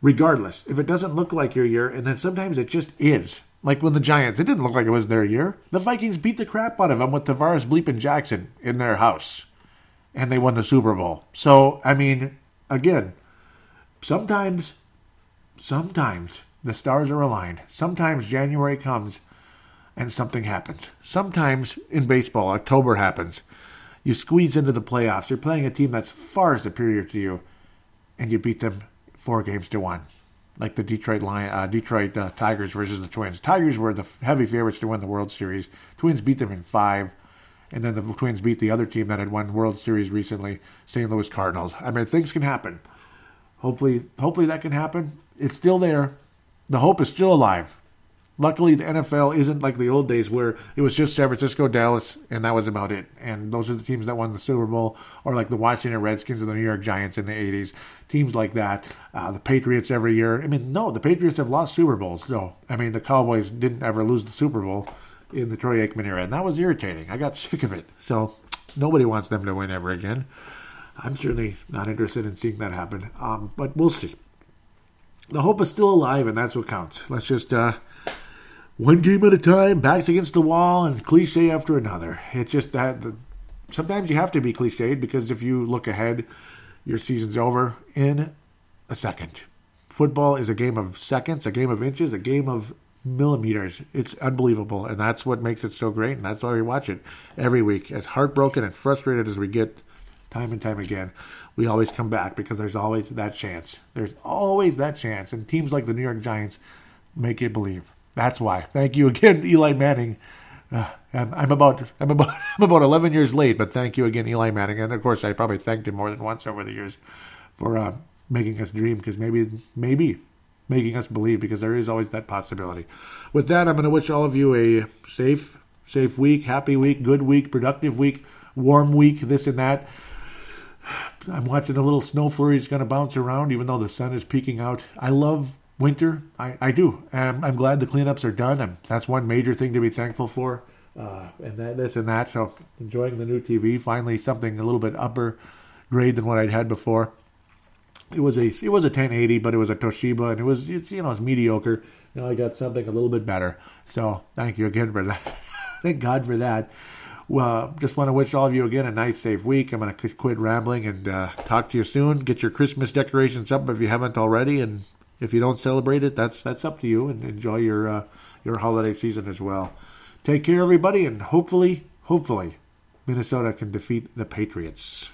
regardless. If it doesn't look like your year, and then sometimes it just is. Like when the Giants, it didn't look like it was their year. The Vikings beat the crap out of them with Tarvaris Bleeping Jackson in their house, and they won the Super Bowl. So, I mean, again, sometimes, sometimes the stars are aligned. Sometimes January comes and something happens. Sometimes in baseball, October happens. You squeeze into the playoffs. You're playing a team that's far superior to you, and you beat them four games to one, like the Detroit Lion, uh, Detroit uh, Tigers versus the Twins. Tigers were the heavy favorites to win the World Series. Twins beat them in five, and then the Twins beat the other team that had won World Series recently, St. Louis Cardinals. I mean, things can happen. Hopefully, hopefully that can happen. It's still there. The hope is still alive. Luckily, the NFL isn't like the old days where it was just San Francisco, Dallas, and that was about it. And those are the teams that won the Super Bowl, or like the Washington Redskins or the New York Giants in the 80s. Teams like that. Uh, the Patriots every year. I mean, no, the Patriots have lost Super Bowls. No, I mean, the Cowboys didn't ever lose the Super Bowl in the Troy Aikman era. And that was irritating. I got sick of it. So, nobody wants them to win ever again. I'm certainly not interested in seeing that happen. Um, but we'll see. The hope is still alive, and that's what counts. Let's just. Uh, one game at a time, backs against the wall, and cliche after another. It's just that the, sometimes you have to be cliched because if you look ahead, your season's over in a second. Football is a game of seconds, a game of inches, a game of millimeters. It's unbelievable, and that's what makes it so great, and that's why we watch it every week. As heartbroken and frustrated as we get, time and time again, we always come back because there's always that chance. There's always that chance, and teams like the New York Giants make you believe. That's why. Thank you again, Eli Manning. Uh, I'm, I'm, about I'm about I'm about 11 years late, but thank you again, Eli Manning. And of course, I probably thanked him more than once over the years for uh, making us dream because maybe maybe making us believe because there is always that possibility. With that, I'm going to wish all of you a safe safe week, happy week, good week, productive week, warm week, this and that. I'm watching a little snow flurry is going to bounce around, even though the sun is peeking out. I love winter. I, I do. I'm, I'm glad the cleanups are done. I'm, that's one major thing to be thankful for. Uh, and that, this and that. So enjoying the new TV. Finally, something a little bit upper grade than what I'd had before. It was a it was a 1080, but it was a Toshiba, and it was it's you know it's mediocre. Now I got something a little bit better. So thank you again for that. Thank God for that. Well, just want to wish all of you again a nice, safe week. I'm going to quit rambling and uh, talk to you soon. Get your Christmas decorations up if you haven't already, and if you don't celebrate it, that's that's up to you. And enjoy your uh, your holiday season as well. Take care, everybody, and hopefully, hopefully, Minnesota can defeat the Patriots.